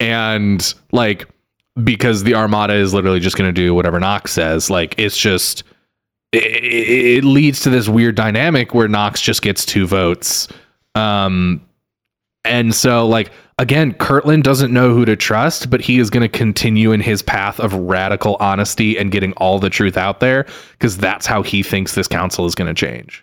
And like, because the Armada is literally just going to do whatever Knox says. Like, it's just, it, it leads to this weird dynamic where Knox just gets two votes. Um, and so, like, again, Kirtland doesn't know who to trust, but he is going to continue in his path of radical honesty and getting all the truth out there because that's how he thinks this council is going to change.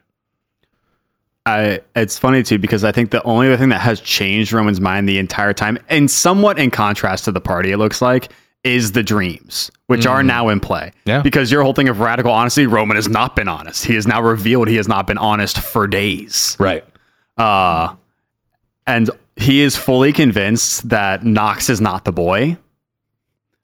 I, it's funny too because I think the only thing that has changed Roman's mind the entire time, and somewhat in contrast to the party, it looks like, is the dreams, which are Mm. now in play. Yeah. Because your whole thing of radical honesty, Roman has not been honest. He has now revealed he has not been honest for days. Right. Uh, and he is fully convinced that Knox is not the boy.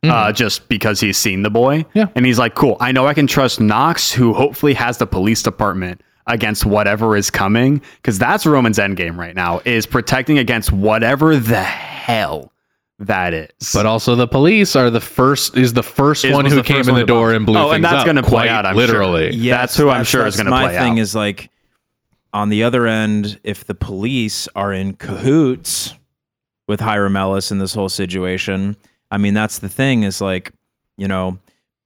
Uh, just because he's seen the boy. Yeah. And he's like, cool, I know I can trust Knox, who hopefully has the police department against whatever is coming. Because that's Roman's endgame right now, is protecting against whatever the hell that is. But also, the police are the first is the first Is- one who came in the door bump. and blew Oh, and that's gonna play out, I'm sure. literally. Yeah. That's who I'm sure is gonna play out. my thing is like on the other end, if the police are in cahoots with Hiram Ellis in this whole situation, I mean that's the thing is like, you know,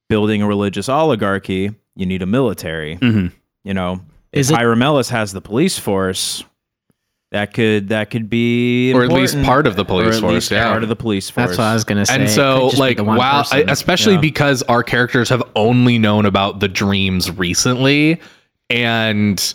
building a religious oligarchy, you need a military. Mhm. You know, Is if it- Hiram Ellis has the police force, that could that could be Or at least part of the Or police at force, least yeah. part of the police force. That's what I was gonna say. and so could just be like wow person. especially Yeah. because our characters have only known about the dreams recently and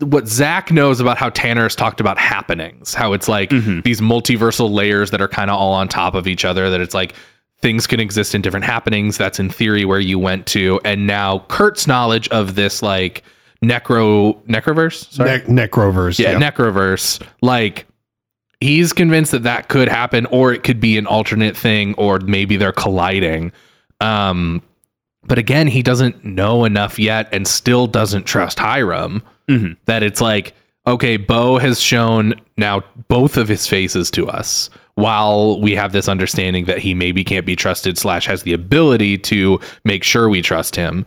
what zach knows about how tanner has talked about happenings how it's like mm-hmm. these multiversal layers that are kind of all on top of each other that it's like things can exist in different happenings that's in theory where you went to and now kurt's knowledge of this like necro necroverse sorry Ne- Necroverse. yeah, yeah. necroverse like he's convinced that that could happen or it could be an alternate thing or maybe they're colliding um but again he doesn't know enough yet and still doesn't trust hiram Mhm. that it's like okay bo has shown now both of his faces to us while we have this understanding that he maybe can't be trusted slash has the ability to make sure we trust him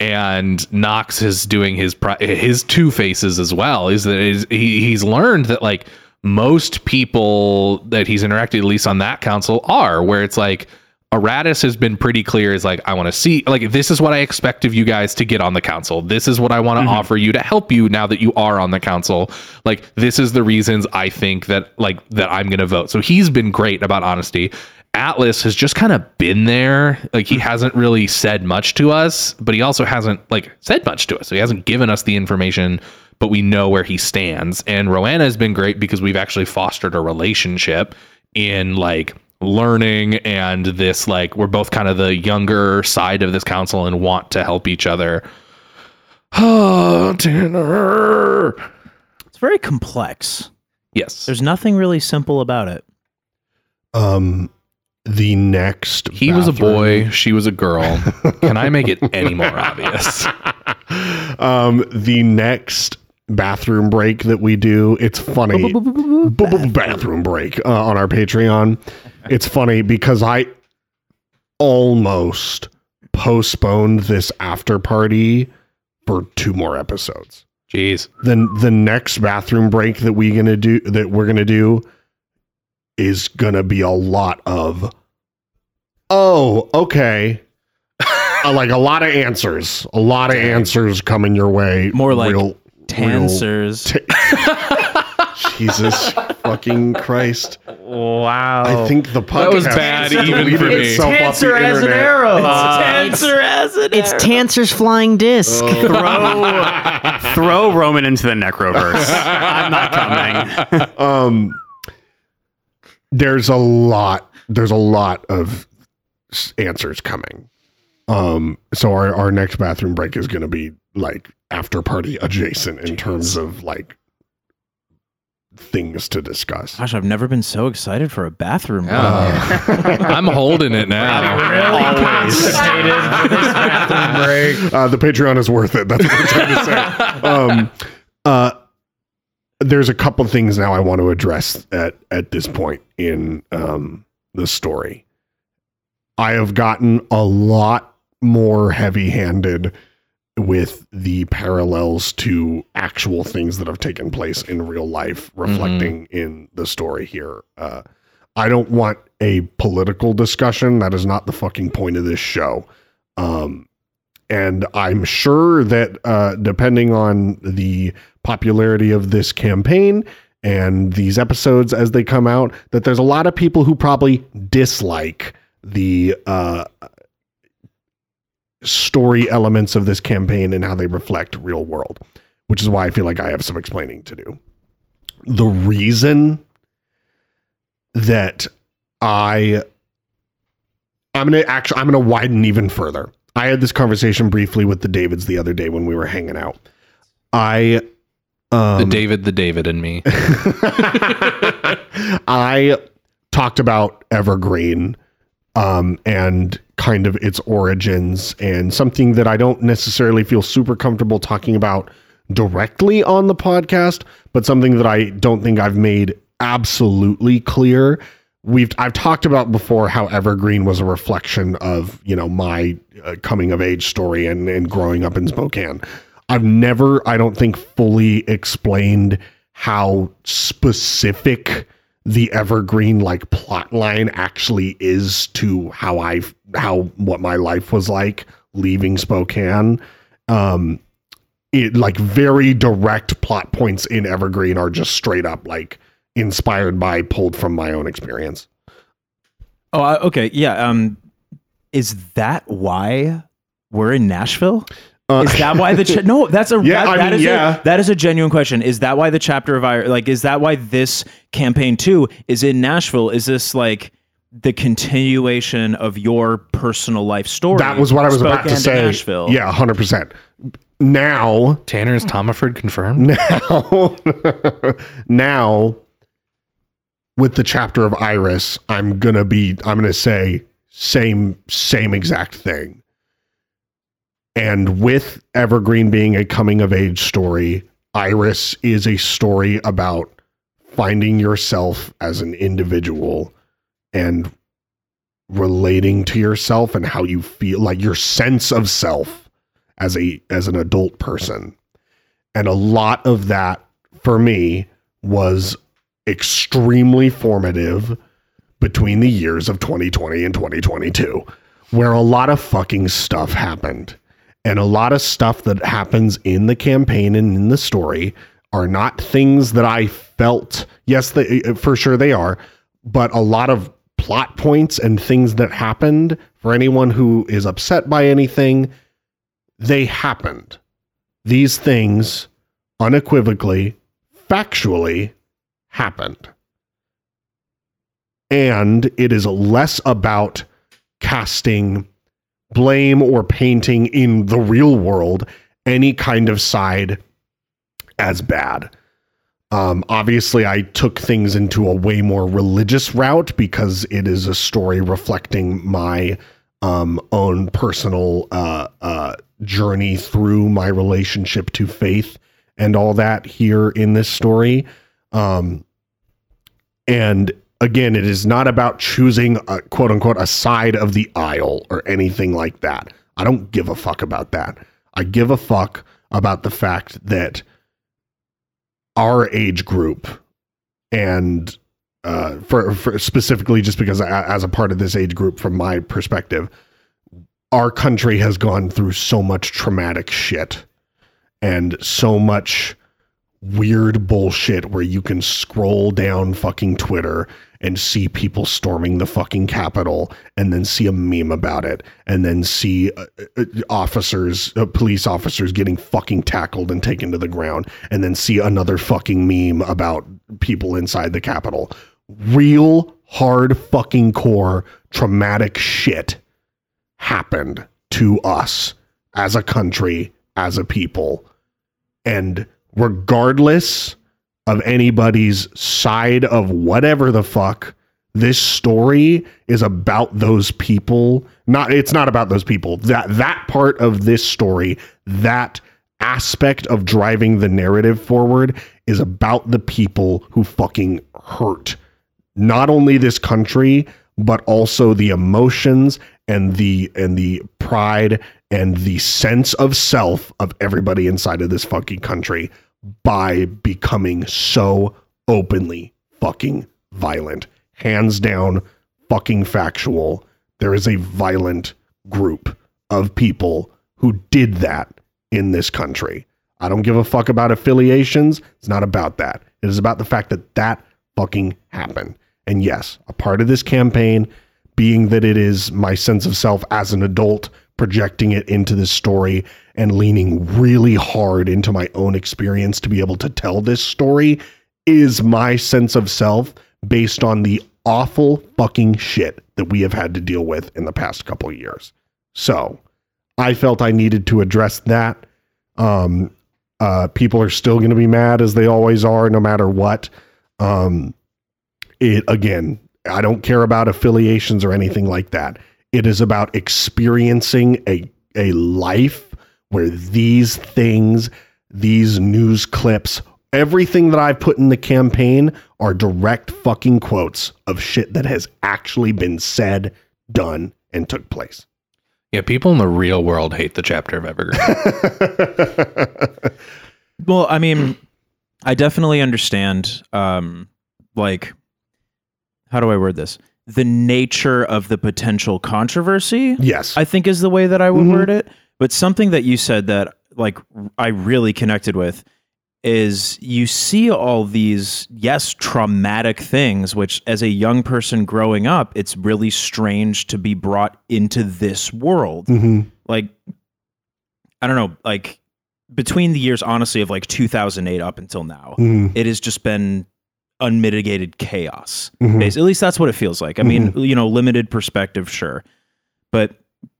and Knox is doing his his two faces as well. Is that is he, he's learned that like most people that he's interacted at least on that council are where it's like Aratus has been pretty clear is like I want to see like this is what I expect of you guys to get on the council. This is what I want to mm-hmm. offer you to help you now that you are on the council. Like this is the reasons I think that like that I'm going to vote. So he's been great about honesty. Atlas has just kind of been there. Like he hasn't really said much to us, but he also hasn't like said much to us. So he hasn't given us the information, but we know where he stands. And Roanna has been great because we've actually fostered a relationship in like learning and this like we're both kind of the younger side of this council and want to help each other. Oh, Tanner. It's very complex. Yes. There's nothing really simple about it. Um, the next He was a boy, she was a girl. Can I make it any more obvious? um, the next bathroom break that we do, it's funny. bathroom break uh, on our Patreon. It's funny because I almost postponed this after party for two more episodes. Jeez. Then the next bathroom break that we gonna do that we're gonna do is gonna be a lot of oh okay Uh, like a lot of answers a lot of answers coming your way More like real, real Tansers. jesus fucking christ Wow. i think the podcast That was bad even for deleted me. itself off Tanser as an internet. arrow. Tanser as an it's Tanser's flying disc. throw, throw Roman into the Necroverse. I'm not coming. um there's a lot there's a lot of answers coming. Um so our, our next bathroom break is going to be like after party adjacent in terms of like things to discuss. Gosh, I've never been so excited for a bathroom. break. I'm holding it now. uh, the patreon is worth it. That's what i'm trying to say. Um uh there's a couple things now I want to address at at this point in um, the story. I have gotten a lot more heavy-handed with the parallels to actual things that have taken place in real life, reflecting in the story here. Uh, I don't want a political discussion. That is not the fucking point of this show. Um, and I'm sure that uh, depending on the popularity of this campaign and these episodes as they come out, that there's a lot of people who probably dislike the uh, story elements of this campaign and how they reflect real world, which is why I feel like I have some explaining to do. The reason that I I'm gonna actually I'm gonna widen even further. I had this conversation briefly with the Davids the other day when we were hanging out. I um, the David, the David, and me. I talked about Evergreen um, and kind of its origins and something that I don't necessarily feel super comfortable talking about directly on the podcast, but something that I don't think I've made absolutely clear. We've I've talked about before how Evergreen was a reflection of you know my uh, coming of age story and and growing up in Spokane. I've never I don't think fully explained how specific the evergreen like plot line actually is to how I how what my life was like leaving Spokane. Um it like very direct plot points in Evergreen are just straight up like inspired by pulled from my own experience. Oh, uh, okay. Yeah. Um, is that why we're in Nashville? Uh, is that why the cha- no? That's a Yeah, that, I that mean, is yeah. a, that is a genuine question. Is that why the chapter of I like? Is that why this campaign too is in Nashville? Is this like the continuation of your personal life story? That was what I was about to say. Nashville. Yeah, 100%. Now Tanner's Tomaford confirmed. now now with the chapter of iris i'm gonna be i'm gonna say same same exact thing. And with evergreen being a coming of age story iris is a story about finding yourself as an individual and relating to yourself and how you feel like your sense of self as a as an adult person. And a lot of that for me was extremely formative between the years of 2020 and 2022 where a lot of fucking stuff happened. And a lot of stuff that happens in the campaign and in the story are not things that I felt. Yes they eh, eh, for sure they are but a lot of plot points and things that happened for anyone who is upset by anything they happened. These things unequivocally, factually happened. And it is less about casting blame or painting in the real world any kind of side as bad. Um, obviously, I took things into a way more religious route because it is a story reflecting my um, own personal uh, uh, journey through my relationship to faith and all that here in this story. Um, and again, it is not about choosing a quote unquote a side of the aisle or anything like that. I don't give a fuck about that. I give a fuck about the fact that our age group and uh, for, for specifically just because I, as a part of this age group from my perspective our country has gone through so much traumatic shit and so much weird bullshit where you can scroll down fucking Twitter and see people storming the fucking Capitol and then see a meme about it and then see uh, uh, officers, uh, police officers getting fucking tackled and taken to the ground and then see another fucking meme about people inside the Capitol. Real hard fucking core traumatic shit happened to us as a country, as a people. And regardless of anybody's side of whatever the fuck, this story is about those people. Not it's not about those people. That that part of this story, that aspect of driving the narrative forward is about the people who fucking hurt not only this country but also the emotions and the and the pride and the sense of self of everybody inside of this fucking country by becoming so openly fucking violent hands down fucking factual there is a violent group of people who did that in this country. I don't give a fuck about affiliations. It's not about that. It is about the fact that that fucking happened. And yes, a part of this campaign being that it is my sense of self as an adult projecting it into this story and leaning really hard into my own experience to be able to tell this story is my sense of self based on the awful fucking shit that we have had to deal with in the past couple years. So, I felt I needed to address that. Um, uh, people are still going to be mad as they always are, no matter what. Um, it again, I don't care about affiliations or anything like that. It is about experiencing a a life where these things, these news clips, everything that I've put in the campaign are direct fucking quotes of shit that has actually been said, done, and took place. Yeah, people in the real world hate the chapter of Evergreen. Well, I mean, I definitely understand. Um, like, how do I word this? The nature of the potential controversy. Yes, I think is the way that I would Mhm. word it. But something that you said that like I really connected with is you see all these yes traumatic things which as a young person growing up it's really strange to be brought into this world Mhm. like i don't know like between the years honestly of like 2008 up until now Mhm. it has just been unmitigated chaos. Mhm. At least that's what it feels like. I mean you know limited perspective sure. But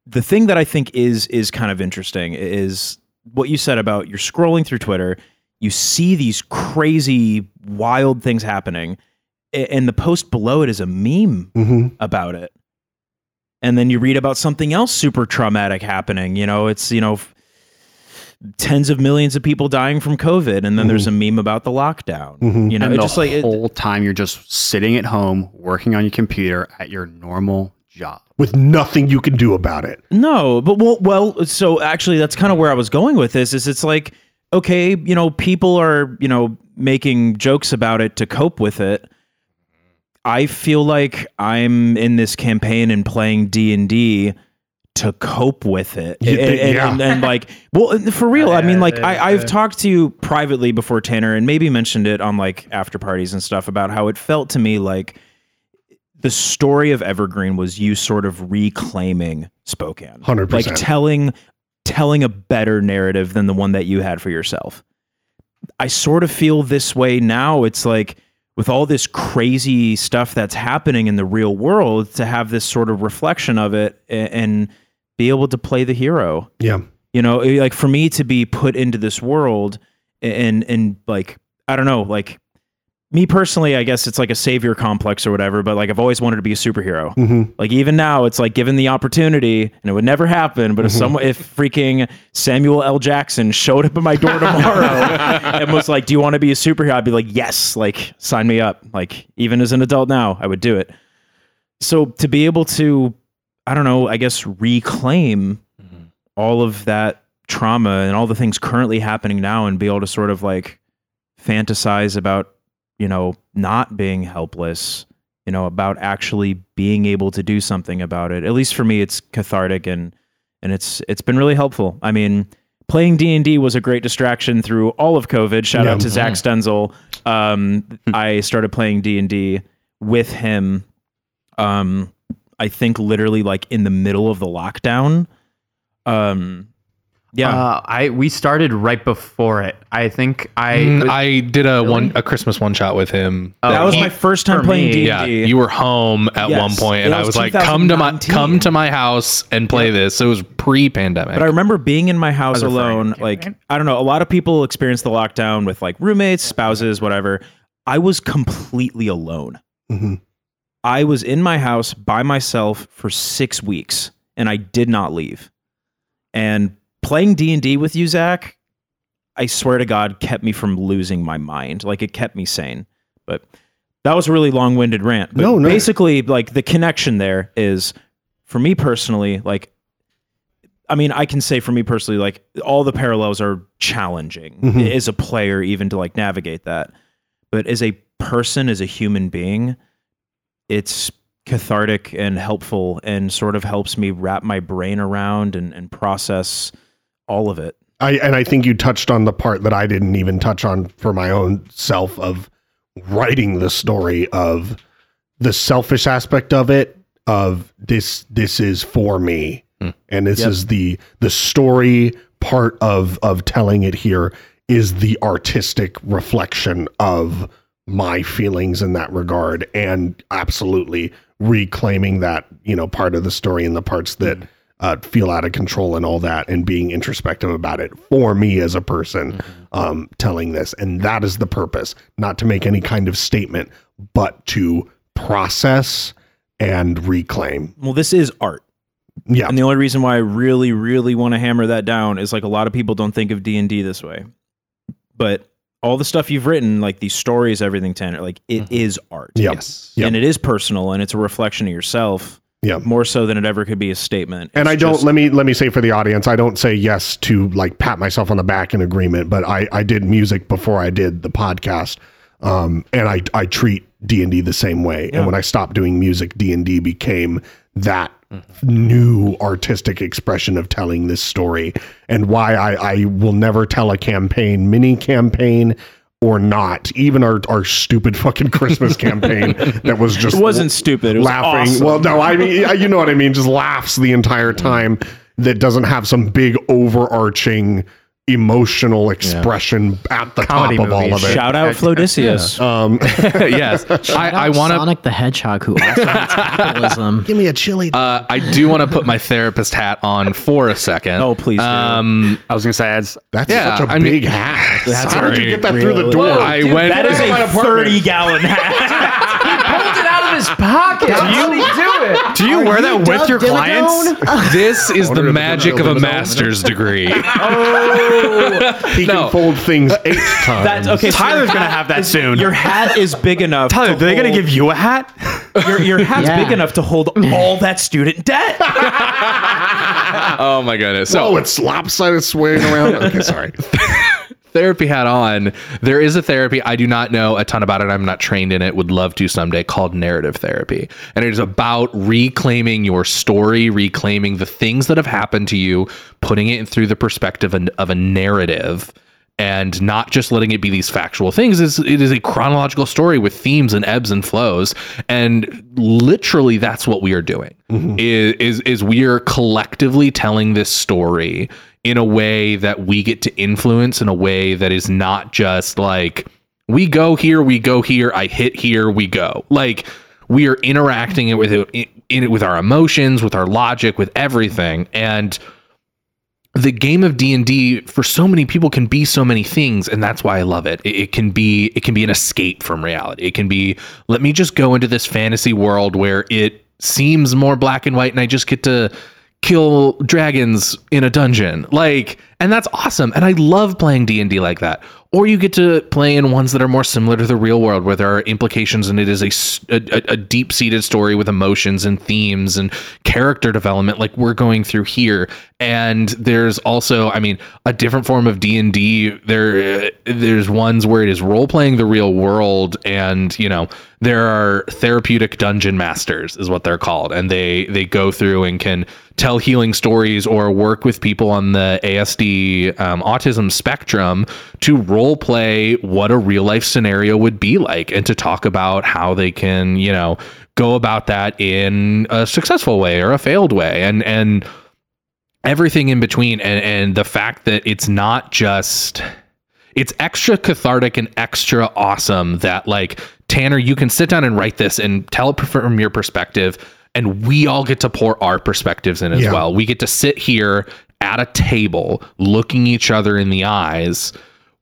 the thing that i think is is kind of interesting is what you said about you're scrolling through twitter you see these crazy wild things happening and the post below it is a meme Mhm. about it. And then you read about something else super traumatic happening you know it's you know f- tens of millions of people dying from covid and then there's a meme about the lockdown Mhm. you know and it the just like it, whole time you're just sitting at home working on your computer at your normal job. with nothing you can do about it. No, but well, well, so actually, that's kind of where I was going with this. Is it's like, okay, you know, people are, you know, making jokes about it to cope with it. I feel like I'm in this campaign and playing D and D to cope with it, and, think- and, yeah. and, and, like, well, for real. I mean, like, I, I've talked to you privately before, Tanner, and maybe mentioned it on like after parties and stuff about how it felt to me like the story of Evergreen was you sort of reclaiming Spokane. 100%. Like telling telling a better narrative than the one that you had for yourself. I sort of feel this way now. It's like with all this crazy stuff that's happening in the real world to have this sort of reflection of it a- and be able to play the hero. Yeah. You know, like for me to be put into this world and and like I don't know, like me personally, I guess it's like a savior complex or whatever, but like I've always wanted to be a superhero. Mhm. Like even now, it's like given the opportunity, and it would never happen. But if Mhm. someone, if freaking Samuel L. Jackson showed up at my door tomorrow and was like, "Do you want to be a superhero?" I'd be like, "Yes!" Like sign me up. Like even as an adult now, I would do it. So to be able to, I don't know, I guess reclaim all of that trauma and all the things currently happening now, and be able to sort of like fantasize about you know not being helpless you know about actually being able to do something about it. At least for me it's cathartic and and it's it's been really helpful. I mean playing d&d was a great distraction through all of covid. Shout Yeah. out to zach stenzel um, i started playing d&d with him um, i think literally like in the middle of the lockdown. Um, yeah Uh, I we started right before it. I think I Mm, I did a one a Christmas one shot with him. that was He- my first time playing d&d Yeah, you were home at Yes, one point, it and I was was like, "Come to my come to my house and play this." It was pre-pandemic. But I remember being in my house As a friend, alone. okay, Like, right? I don't know. A lot of people experience the lockdown with like roommates, spouses, whatever. I was completely alone. Mhm. I was in my house by myself for six weeks and I did not leave. And playing D and D with you, Zach, I swear to God, kept me from losing my mind. Like it kept me sane. But that was a really long-winded rant. But No, no. basically, like the connection there is, for me personally, like, I mean, I can say for me personally, like all the parallels are challenging Mhm. as a player, even to like navigate that. But as a person, as a human being, it's cathartic and helpful and sort of helps me wrap my brain around and, and process all of it. I and I think you touched on the part that I didn't even touch on for my own self of writing the story of the selfish aspect of it of this this is for me hmm. and this Yep. is the the story part of of telling it here is the artistic reflection of my feelings in that regard and absolutely reclaiming that you know part of the story and the parts that hmm. Uh, feel out of control and all that and being introspective about it for me as a person um, telling this and that is the purpose not to make any kind of statement but to process and reclaim Well, this is art. yeah And the only reason why I really, really want to hammer that down is like a lot of people don't think of D and D this way, but all the stuff you've written, like these stories, everything, Tanner, like it is art. Yep. Yes. Yep. and it is personal, and it's a reflection of yourself. Yeah. more so than it ever could be a statement. and It's I don't just- let me let me say for the audience, I don't say yes to like pat myself on the back in agreement, but I I did music before I did the podcast, um, and I I treat D and D the same way. Yeah. And when I stopped doing music, D and D became that new artistic expression of telling this story, and why I I will never tell a campaign, mini campaign. Or not, even our, our stupid fucking Christmas campaign that was just It wasn't stupid. It was laughing. awesome. Well, no, I mean, you know what I mean. Just laughs the entire time. That doesn't have some big overarching emotional expression at the Comedy top of all of it. Shout out Flodicius. Um, yes. I, I want to. Sonic the Hedgehog, who also hates capitalism. give me a chili. Uh, I do want to put my therapist hat on for a second. Oh, please do. Um, I was gonna say that's That's yeah, such a I mean- big hat. That's How did you get that through the really- door? I went. that is a thirty gallon hat. pulled it out of his pocket. How did do it? Do you wear that with your clients? this is the magic of a master's degree. Oh. he no. can fold things uh, eight times. That's okay. so Tyler's your gonna hat have that is- soon. Your hat is big enough. Tyler, to are they gonna give you a hat? your your hat's Yeah. big enough to hold all that student debt. oh my goodness. So Oh, it's lopsided swaying around. Okay, sorry. Therapy hat on. There is a therapy. I do not know a ton about it. I'm not trained in it. Would love to someday called narrative therapy. And it is about reclaiming your story, reclaiming the things that have happened to you, putting it through the perspective of, a narrative and not just letting it be these factual things. It's, it is a chronological story with themes and ebbs and flows. And literally that's what we are doing mm-hmm. is, is, is we are collectively telling this story in a way that we get to influence in a way that is not just like we go here, we go here, I hit here, we go. Like we are interacting it with it in it with our emotions, with our logic, with everything. And the game of D&D for so many people can be so many things and that's why I love it. it. It can be it can be an escape from reality. It can be let me just go into this fantasy world where it seems more black and white and I just get to kill dragons in a dungeon. Like and that's awesome and I love playing D&D like that. Or you get to play in ones that are more similar to the real world where there are implications and it is a a deep-seated story with emotions and themes and character development like we're going through here and there's also i mean a different form of d&d there uh, there's ones where it is role-playing the real world and you know there are therapeutic dungeon masters is what they're called. And they they go through and can tell healing stories or work with people on the asd um, autism spectrum to role play what a real life scenario would be like and to talk about how they can you know go about that in a successful way or a failed way. And and everything in between. And and the fact that it's not just it's extra cathartic and extra awesome that like Tanner you can sit down and write this and tell it from your perspective and we all get to pour our perspectives in as Yeah. well. We get to sit here at a table looking each other in the eyes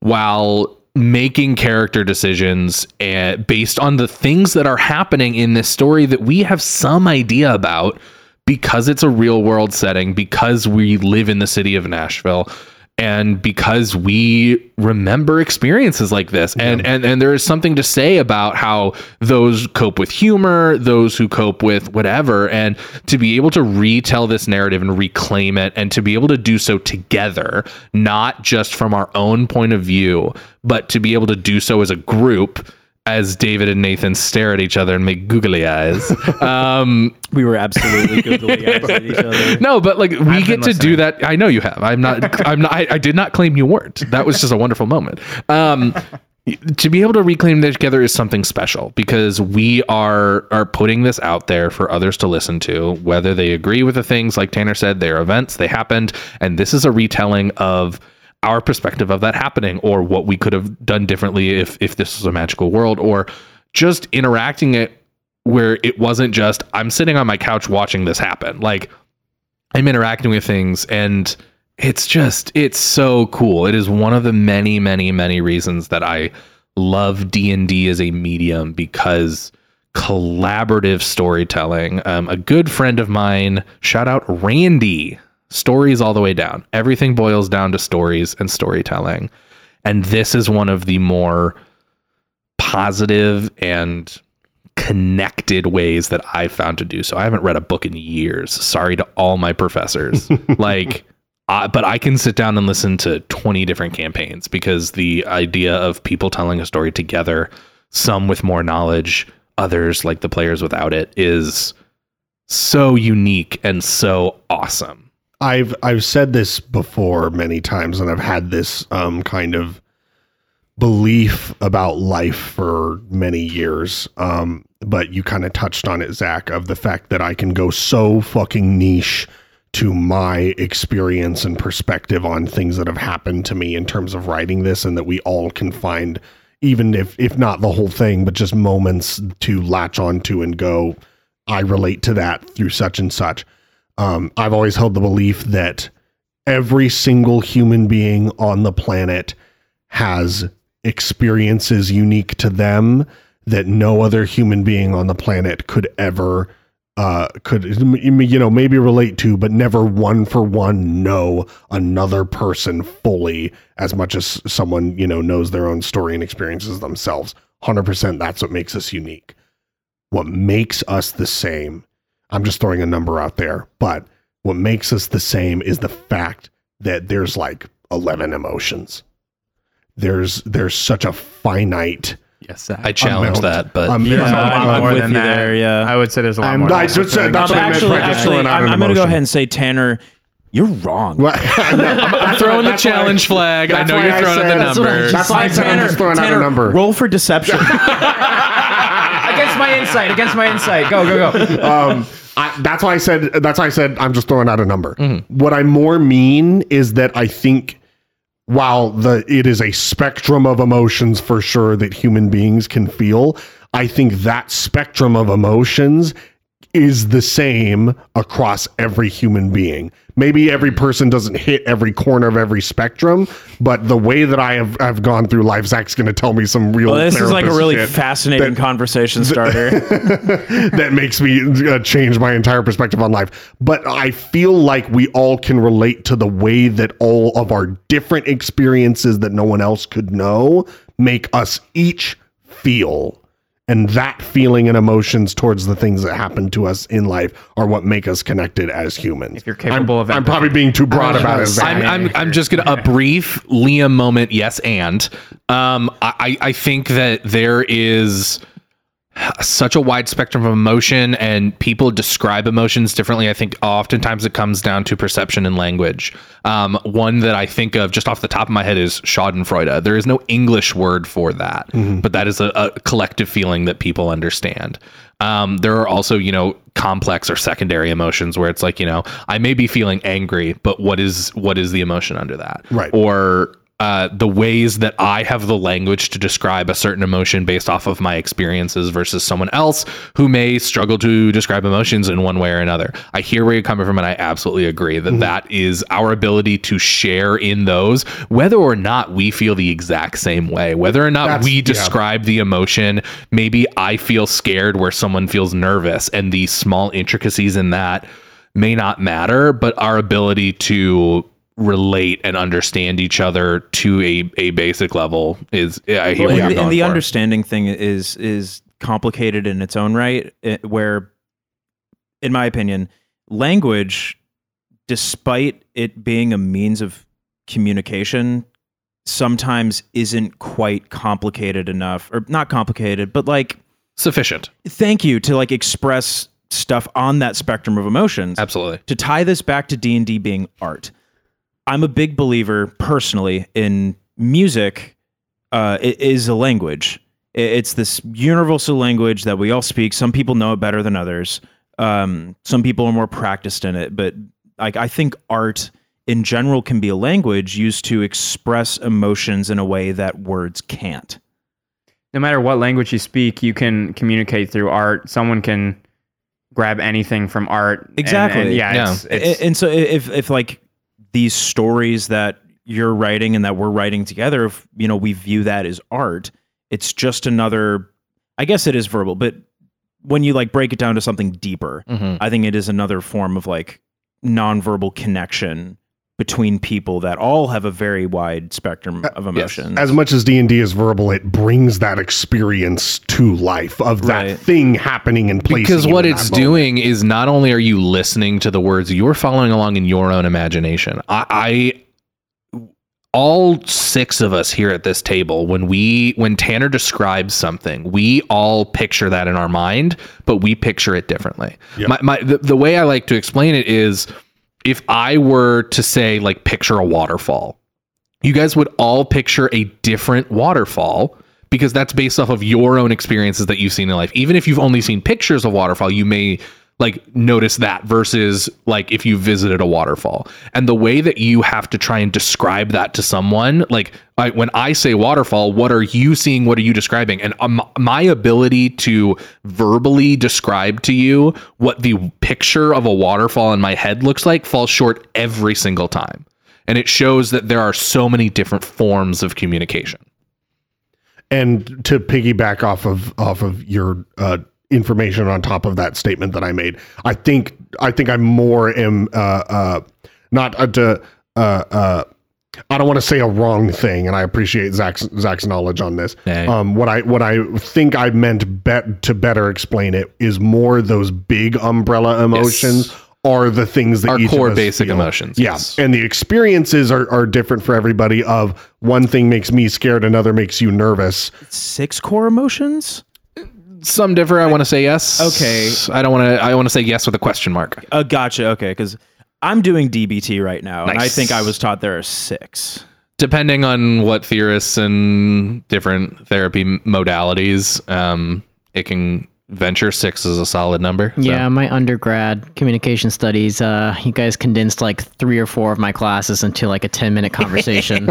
while making character decisions uh, based on the things that are happening in this story that we have some idea about because it's a real world setting because we live in the city of Nashville and because we remember experiences like this and and and there is something to say about how those cope with humor those who cope with whatever and to be able to retell this narrative and reclaim it and to be able to do so together not just from our own point of view but to be able to do so as a group as David and Nathan stare at each other and make googly eyes. Um, we were absolutely googly eyes at each other. no, but like we get to do that. I know you have. I'm not. I'm not. I, I did not claim you weren't. That was just a wonderful moment. Um, to be able to reclaim that together is something special because we are are putting this out there for others to listen to, whether they agree with the things like Tanner said, they're events, they happened, and this is a retelling of our perspective of that happening or what we could have done differently if if this was a magical world or just interacting it where it wasn't just I'm sitting on my couch watching this happen. Like I'm interacting with things and it's just it's so cool. It is one of the many many many reasons that I love D&D as a medium because collaborative storytelling. Um, a good friend of mine, shout out Randy, stories all the way down. Everything boils down to stories and storytelling. And this is one of the more positive and connected ways that I've found to do so. I haven't read a book in years. Sorry to all my professors. like, but I can sit down and listen to 20 different campaigns because the idea of people telling a story together, some with more knowledge, others like the players without it, is so unique and so awesome. I've I've said this before many times, and I've had this um, kind of belief about life for many years. Um, but you kind of touched on it, Zach, of the fact that I can go so fucking niche to my experience and perspective on things that have happened to me in terms of writing this, and that we all can find, even if if not the whole thing, but just moments to latch onto and go. I relate to that through such and such. Um, I've always held the belief that every single human being on the planet has experiences unique to them that no other human being on the planet could ever uh, could you know maybe relate to but never one for one know another person fully as much as someone you know knows their own story and experiences themselves. 100% that's what makes us unique. What makes us the same I'm just throwing a number out there, but what makes us the same is the fact that there's like 11 emotions. There's there's such a finite Yes, I challenge that, but um, Yeah, there's a lot I'm of- with you there. Yeah, I would say there's a lot I'm- more. I just said that's what I meant actually, by just actually, throwing out I'm, I'm going to go ahead and say, Tanner, you're wrong. I'm throwing the challenge flag. I know you're I throwing out the that's what I- numbers. that's why I said I'm just throwing out a Tanner, number. Roll for deception. my insight. Against my insight. Go go go. um, I, that's why I said. That's why I said I'm just throwing out a number. Mm-hmm. What I more mean is that I think, while the it is a spectrum of emotions for sure that human beings can feel, I think that spectrum of emotions is the same across every human being. Maybe every person doesn't hit every corner of every spectrum, but the way that I have, I've gone through life, Zach's going to tell me some real. well, this is like a really fascinating that- conversation starter. that makes me uh, change my entire perspective on life. But I feel like we all can relate to the way that all of our different experiences that no one else could know make us each feel. And that feeling and emotions towards the things that happen to us in life are what make us connected as humans. If you're capable I'm, of I'm probably being too broad about it. I'm, I'm, I'm just gonna a brief Liam moment. Yes, and um, I, I think that there is such a wide spectrum of emotion, and people describe emotions differently. I think oftentimes it comes down to perception and language. Um, one that I think of just off the top of my head is Schadenfreude. There is no English word for that, but that is a, a collective feeling that people understand. Um, there are also, you know, complex or secondary emotions where it's like, you know, I may be feeling angry, but what is what is the emotion under that? Right. Or uh, the ways that I have the language to describe a certain emotion based off of my experiences versus someone else who may struggle to describe emotions in one way or another. I hear where you're coming from, and I absolutely agree that that is our ability to share in those, whether or not we feel the exact same way, whether or not That's- we yeah. describe the emotion. Maybe I feel scared where someone feels nervous, and the small intricacies in that may not matter, but our ability to relate and understand each other to a, a basic level is I hear Well, and, the- and the understanding thing is is complicated in its own right it- where in my opinion language despite it being a means of communication sometimes isn't quite complicated enough or not complicated but like sufficient. thank you to like express stuff on that spectrum of emotions absolutely. to tie this back to d&d being art i'm a big believer personally in music uh, it is a language. It's this universal language that we all speak. Some people know it better than others. Um, some people are more practiced in it but like i think art in general can be a language used to express emotions in a way that words can't. No matter what language you speak, you can communicate through art. Someone can grab anything from art. exactly and yeah, It's, it's, and so if if like these stories that you're writing and that we're writing together if you know we view that as art it's just another i guess it is verbal but when you like break it down to something deeper Mhm. i think it is another form of like nonverbal connection between people that all have a very wide spectrum uh, of emotions As much as D and D is verbal, it brings that experience to life of that Right. thing happening and placing. because what it's that moment. doing is not only are you listening to the words you're following along in your own imagination I, I all six of us here at this table when we when tanner describes something we all picture that in our mind but we picture it differently Yep. my, my the, the way i like to explain it is if i were to say like picture a waterfall you guys would all picture a different waterfall because that's based off of your own experiences that you've seen in life. Even if you've only seen pictures of waterfall, you may like notice that versus like if you visited a waterfall. And the way that you have to try and describe that to someone, like I, when I say waterfall, what are you seeing? What are you describing? And um, my ability to verbally describe to you what the picture of a waterfall in my head looks like falls short every single time and it shows that there are so many different forms of communication. And to piggyback off of off of your uh, information on top of that statement that I made, I think I think I more am uh, uh, not uh, to, uh, uh, I don't want to say a wrong thing, and I appreciate Zach's Zach's knowledge on this. Hey. Um, what I what I think I meant bet to better explain it is more those big umbrella emotions. Are the things that Our each of core us basic feel. emotions, Yeah, yes. and the experiences are, are different for everybody. Of one thing makes me scared, another makes you nervous. six core emotions Some differ. I want to say yes. Okay. I don't want to. I want to say yes with a question mark. uh, gotcha okay because i'm doing dbt right now and i think i was taught there are six Depending on what theorists and different therapy modalities, um, it can venture six is a solid number. So- Yeah, my undergrad communication studies, uh, you guys condensed like three or four of my classes into like a 10 minute conversation.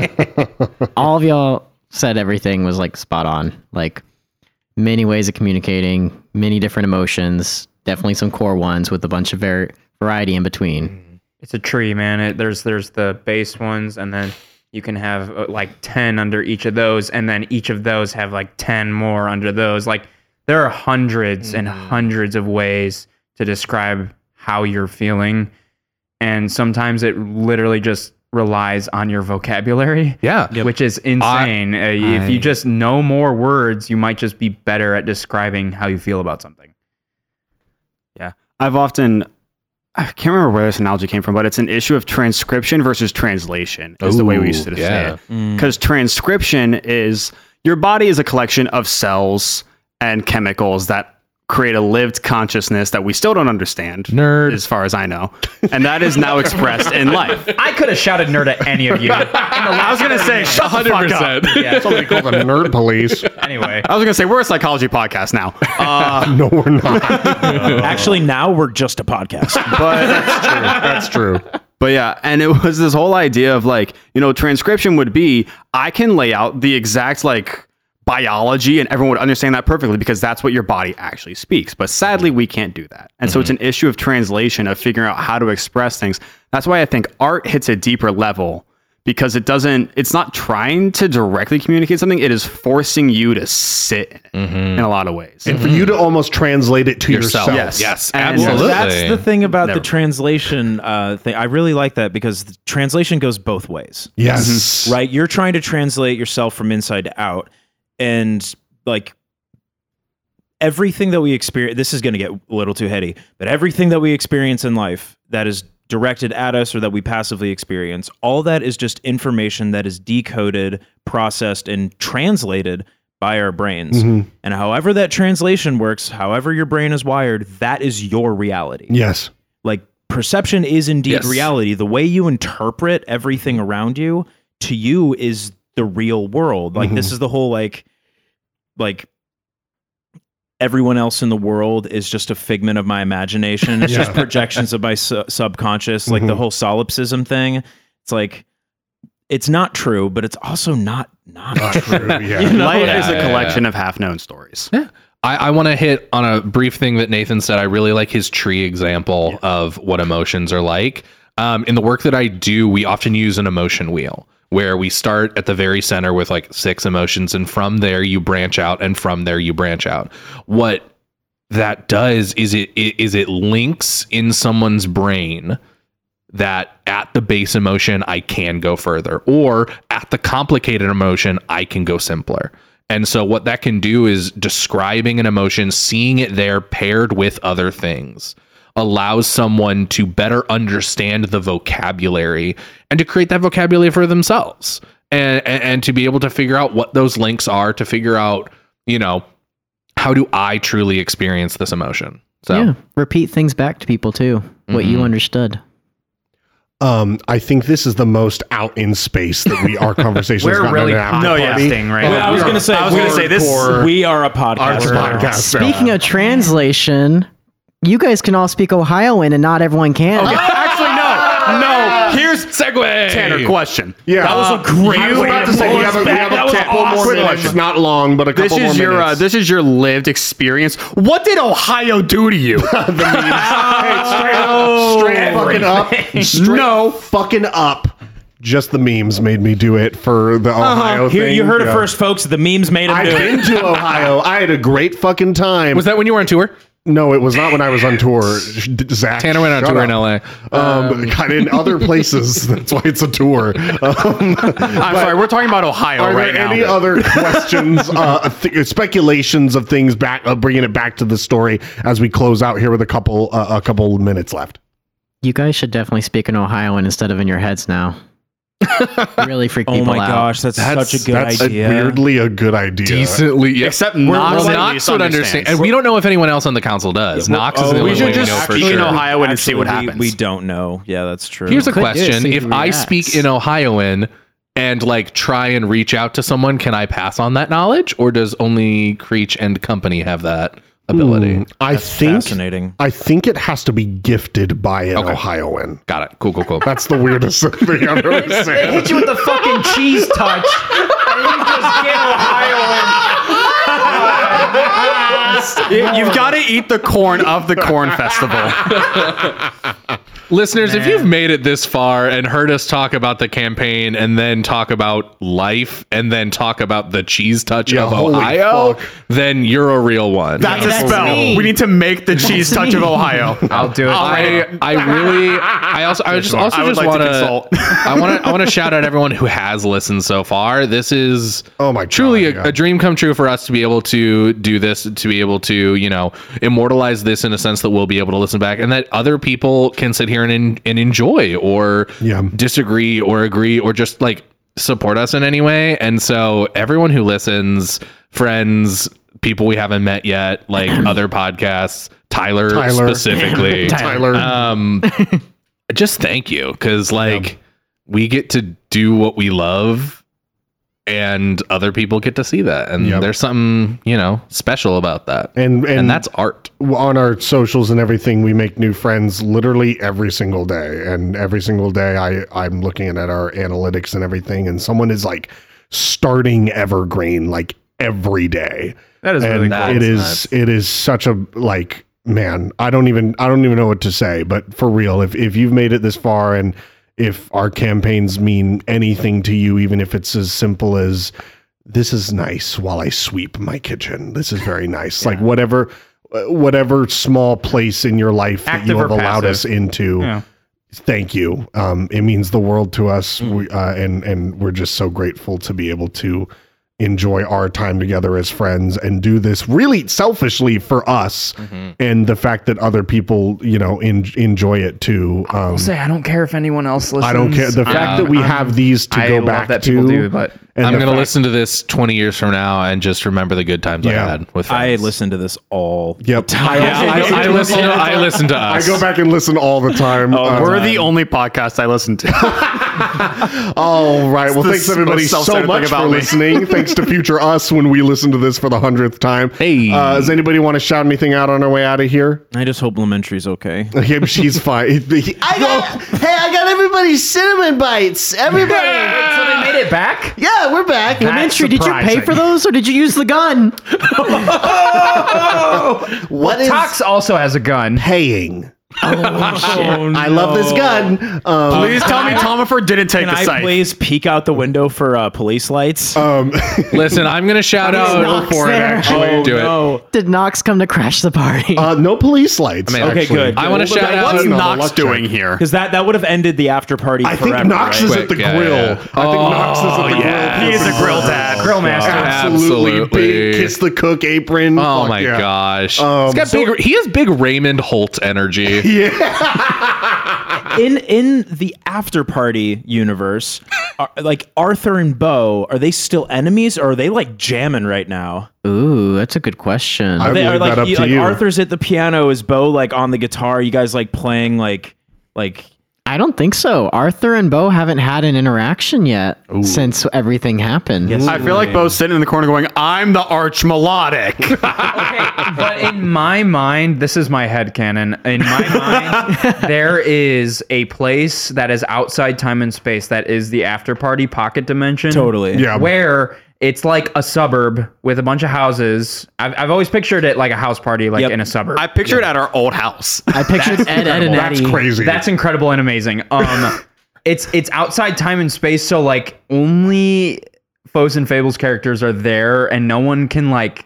All of y'all said everything was like spot on. Like many ways of communicating, many different emotions, definitely some core ones with a bunch of var- variety in between. it's a tree, man. It, there's there's the base ones, and then you can have uh, like ten under each of those, and then each of those have like ten more under those. Like there are hundreds and hundreds of ways to describe how you're feeling, and sometimes it literally just relies on your vocabulary. Yeah. Which is insane. Uh, if you just know more words, you might just be better at describing how you feel about something. Yeah. I've often I can't remember where this analogy came from, but it's an issue of transcription versus translation is the way we used to yeah. say it. Because transcription is your body is a collection of cells and chemicals that create a lived consciousness that we still don't understand. Nerd. As far as I know. And that is now expressed in life. I could have shouted nerd at any of you. I was gonna say, shut the fuck up. Yeah. Somebody called the nerd police. Anyway, I was gonna say we're a psychology podcast now. Uh, No, we're not. actually now we're just a podcast but that's true. That's true. But yeah, and it was this whole idea of like, you know, transcription would be I can lay out the exact like biology and everyone would understand that perfectly because that's what your body actually speaks. But sadly, we can't do that. And so it's an issue of translation of figuring out how to express things. That's why I think art hits a deeper level because it doesn't. It's not trying to directly communicate something. It is forcing you to sit in Mm-hmm. in a lot of ways. and for you to almost translate it to yourself. Yes. Yes, And absolutely. That's the thing about Never. the translation uh, thing. I really like that because the translation goes both ways. Yes. Right? You're trying to translate yourself from inside to out. And like everything that we experience, this is going to get a little too heady, but everything that we experience in life that is directed at us or that we passively experience, all that is just information that is decoded, processed, and translated by our brains. Mm-hmm. And however that translation works, however your brain is wired, that is your reality Yes. like perception is indeed Yes. reality the way you interpret everything around you to you is the real world. Like this is the whole like like everyone else in the world is just a figment of my imagination. It's just projections of my su- subconscious like the whole solipsism thing. It's like it's not true but it's also not not true. Yeah. You know? Life Yeah, is a yeah, collection of half-known stories. I, I want to hit on a brief thing that Nathan said. I really like his tree example of what emotions are like. Um, in the work that I do, we often use an emotion wheel where we start at the very center with like six emotions, and from there you branch out, and from there you branch out. What that does is it, is it links in someone's brain that at the base emotion I can go further or at the complicated emotion I can go simpler. And so what that can do is describing an emotion, seeing it there paired with other things allows someone to better understand the vocabulary and to create that vocabulary for themselves and, and and to be able to figure out what those links are to figure out, you know, how do I truly experience this emotion? So Yeah. Repeat things back to people too. What you Mhm. understood. Um, I think this is the most out in space that we our conversations. We're gotten really in No, yeah. party. podcasting right Well. I was gonna say I was gonna say this. We are a podcast podcast. Speaking of translation, you guys can all speak Ohioan and not everyone can. Actually, no, no. Here's segue. Tanner question. Yeah, That was a great I was about to to say we have a, we have a That was couple more minutes. Not long, but a couple This more is your uh, this is your lived experience. What did Ohio do to you? straight fucking up. Straight No. fucking up. Just the memes made me do it for the Ohio Uh-huh. Thing. you heard Yeah. it first, folks. The memes made him I've do it. I been to Ohio. I had a great fucking time. Was that when you were on tour? No, it was not when I was on tour. Zach, Tanner went on shut tour in up. LA. Um, God, in other places. That's why it's a tour. Um, I'm sorry, we're talking about Ohio are right there now. any other questions, uh, th- speculations of things back, uh, bringing it back to the story as we close out here with a couple, uh, a couple minutes left? You guys should definitely speak in Ohioan instead of in your heads now. Really freak oh people out. Oh my out. gosh, that's, That's- such a good That's idea. weirdly a good idea. Decently, yeah. Except Well, Knox, at Knox would understand, and we don't know if anyone else on the council does. Well, Knox is oh, the we only should one we just know for speak in sure. Ohio and see what happens. We don't know. Yeah, that's true. Here's a Could question: If I speak in Ohioan and like try and reach out to someone, can I pass on that knowledge, or does only Creech and company have that ability? Mm, I think fascinating. I think it has has to be gifted by an Okay. Ohioan. Got it. Cool, cool, cool. That's the weirdest thing I've ever They said. hit you with the fucking cheese touch, and you just get Ohioan. You, have got to eat the corn of the corn festival. Listeners, if you've made it this far and heard us talk about the campaign and then talk about life and then talk about the cheese touch Yeah, of Ohio, fuck. then you're a real one. That's a spell. me. We need to make the cheese touch of Ohio. I'll do it. I, I really I also I just also I just like want to consult. I want to I want to shout out everyone who has listened so far. This is Oh my God, truly a, yeah. a dream come true for us to be able to do this to be able to you know immortalize this in a sense that we'll be able to listen back and that other people can sit here and and enjoy or Yeah. disagree or agree or just like support us in any way. And so everyone who listens, friends, people we haven't met yet, like other podcasts, Tyler, Tyler. specifically, Tyler. um, just thank you because like we get to do what we love and other people get to see that and Yep. there's something you know special about that and, and and that's art on our socials and everything we make new friends literally every single day and every single day i i'm looking at our analytics and everything and someone is like starting evergreen like every day That is and really cool. it is nice. it is such a like man i don't even i don't even know what to say but for real if if you've made it this far and if our campaigns mean anything to you, even if it's as simple as this is nice while I sweep my kitchen. This is very nice. Like whatever, uh, whatever small place in your life that you have allowed passive. us into. Yeah. Thank you. Um, it means the world to us, we, uh, and and we're just so grateful to be able to enjoy our time together as friends and do this really selfishly for us, and the fact that other people, you know, in, enjoy it too. Um, I'll say I don't care if anyone else listens. I don't care. The fact I'm- that we I'm- have these to I go love back that to, people do, but and I'm gonna listen to this 20 years from now and just remember the good times I had with you. I listen to this all. Yep. I, Yeah, I, I listen. To, I listen to I us. go back and listen all the time. Uh, We're the only podcast I listen to. All right. Well, thanks everybody so much thing for me. listening. thanks to future us when we listen to this for the hundredth time. Hey. uh, does anybody want to shout anything out on our way out of here? I just hope Lamentary's okay. Yeah, she's fine. He- I got, hey, I got everybody's cinnamon bites. Everybody. So they made it back. Yeah, we're back. Elementary, did you pay surprising. for those or did you use the gun? What is Tox also has a gun. paying. I love this gun. Um, Please tell me Tomifer didn't take Can the I site. please peek out the window for uh, police lights? Um, Listen, I'm gonna shout Is out. Knox for it, there? actually. oh, Do it. no. Did Knox come to crash the party? uh, no police lights. I mean, Okay, actually. good. I want to shout out. What's No, Knox luck doing check. here? Because that, that would have ended the after party I think forever, Knox is right? at the Quick, yeah, grill. yeah. I think Knox is at the yeah. grill. He is a grill dad. Grill master. Absolutely. Absolutely. Big kiss the cook apron. Oh Fuck my yeah. gosh, Um, he's got big. He has big Raymond Holt energy. in in the after party universe, are, like Arthur and Bo, are they still enemies or are they like jamming right now? Ooh, that's a good question. I Are they, leave are, like, that up you- to like you. Arthur's at the piano, is Bo like on the guitar? You guys like playing like like I don't think so. Arthur and Bo haven't had an interaction yet since everything happened. Yes. I feel like Bo's sitting in the corner going, I'm the arch melodic. okay, but in my mind, this is my head canon. In my mind, there is a place that is outside time and space that is the after party pocket dimension. totally. Yeah. Where it's like a suburb with a bunch of houses. I've, I've always pictured it like a house party, like Yep. in a suburb. I picture it at our old house. I pictured Ed, Ed, and That's crazy. That's incredible and amazing. Um, it's it's outside time and space, so like only Foes and Fables characters are there, and no one can like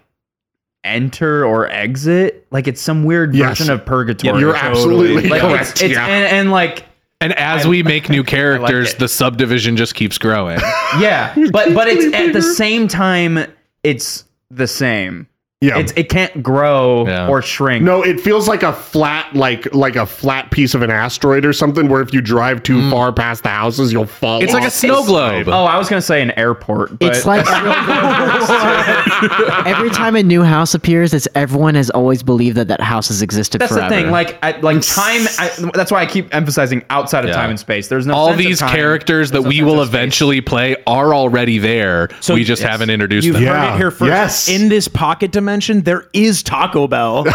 enter or exit. Like it's some weird Yes. version of purgatory. You're absolutely like correct. it's, it's yeah. and, and like And as we make new characters, it. the subdivision just keeps growing. yeah, but but it's at the same time it's the same. Yeah. It's it can't grow Yeah. or shrink. No, it feels like a flat, like like a flat piece of an asteroid or something. Where if you drive too mm. far past the houses, you'll fall. It's like a snow globe. Oh, I was gonna say an airport. But It's like every time a new house appears, it's everyone has always believed that that house has existed That's forever. the thing. Like, I, like time. I, that's why I keep emphasizing outside of Yeah. time and space. There's no All these time. characters that no we will eventually play are already there. So we just yes. haven't introduced You've them. heard Yeah. it here first. Yes. In this pocket dimension, there is Taco Bell.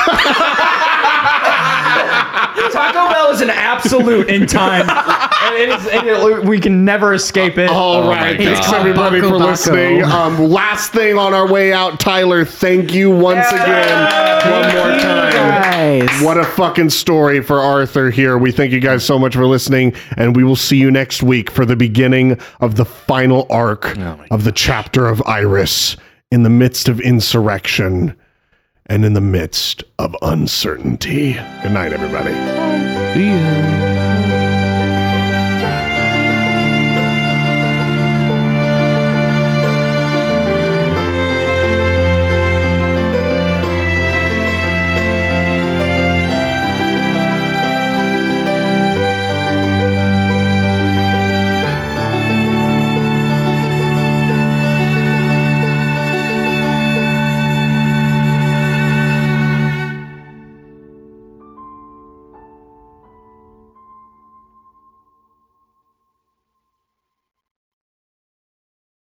Taco Bell is an absolute in time. And it is, and it- we can never escape it. All Oh right, thanks God. everybody Bucko for Bucko. listening. Um, last thing on our way out, Tyler. Thank you once again, one more time. Guys. What a fucking story for Arthur here. We thank you guys so much for listening, and we will see you next week for the beginning of the final arc of the chapter of Iris in the midst of insurrection and in the midst of uncertainty. Good night, everybody. See.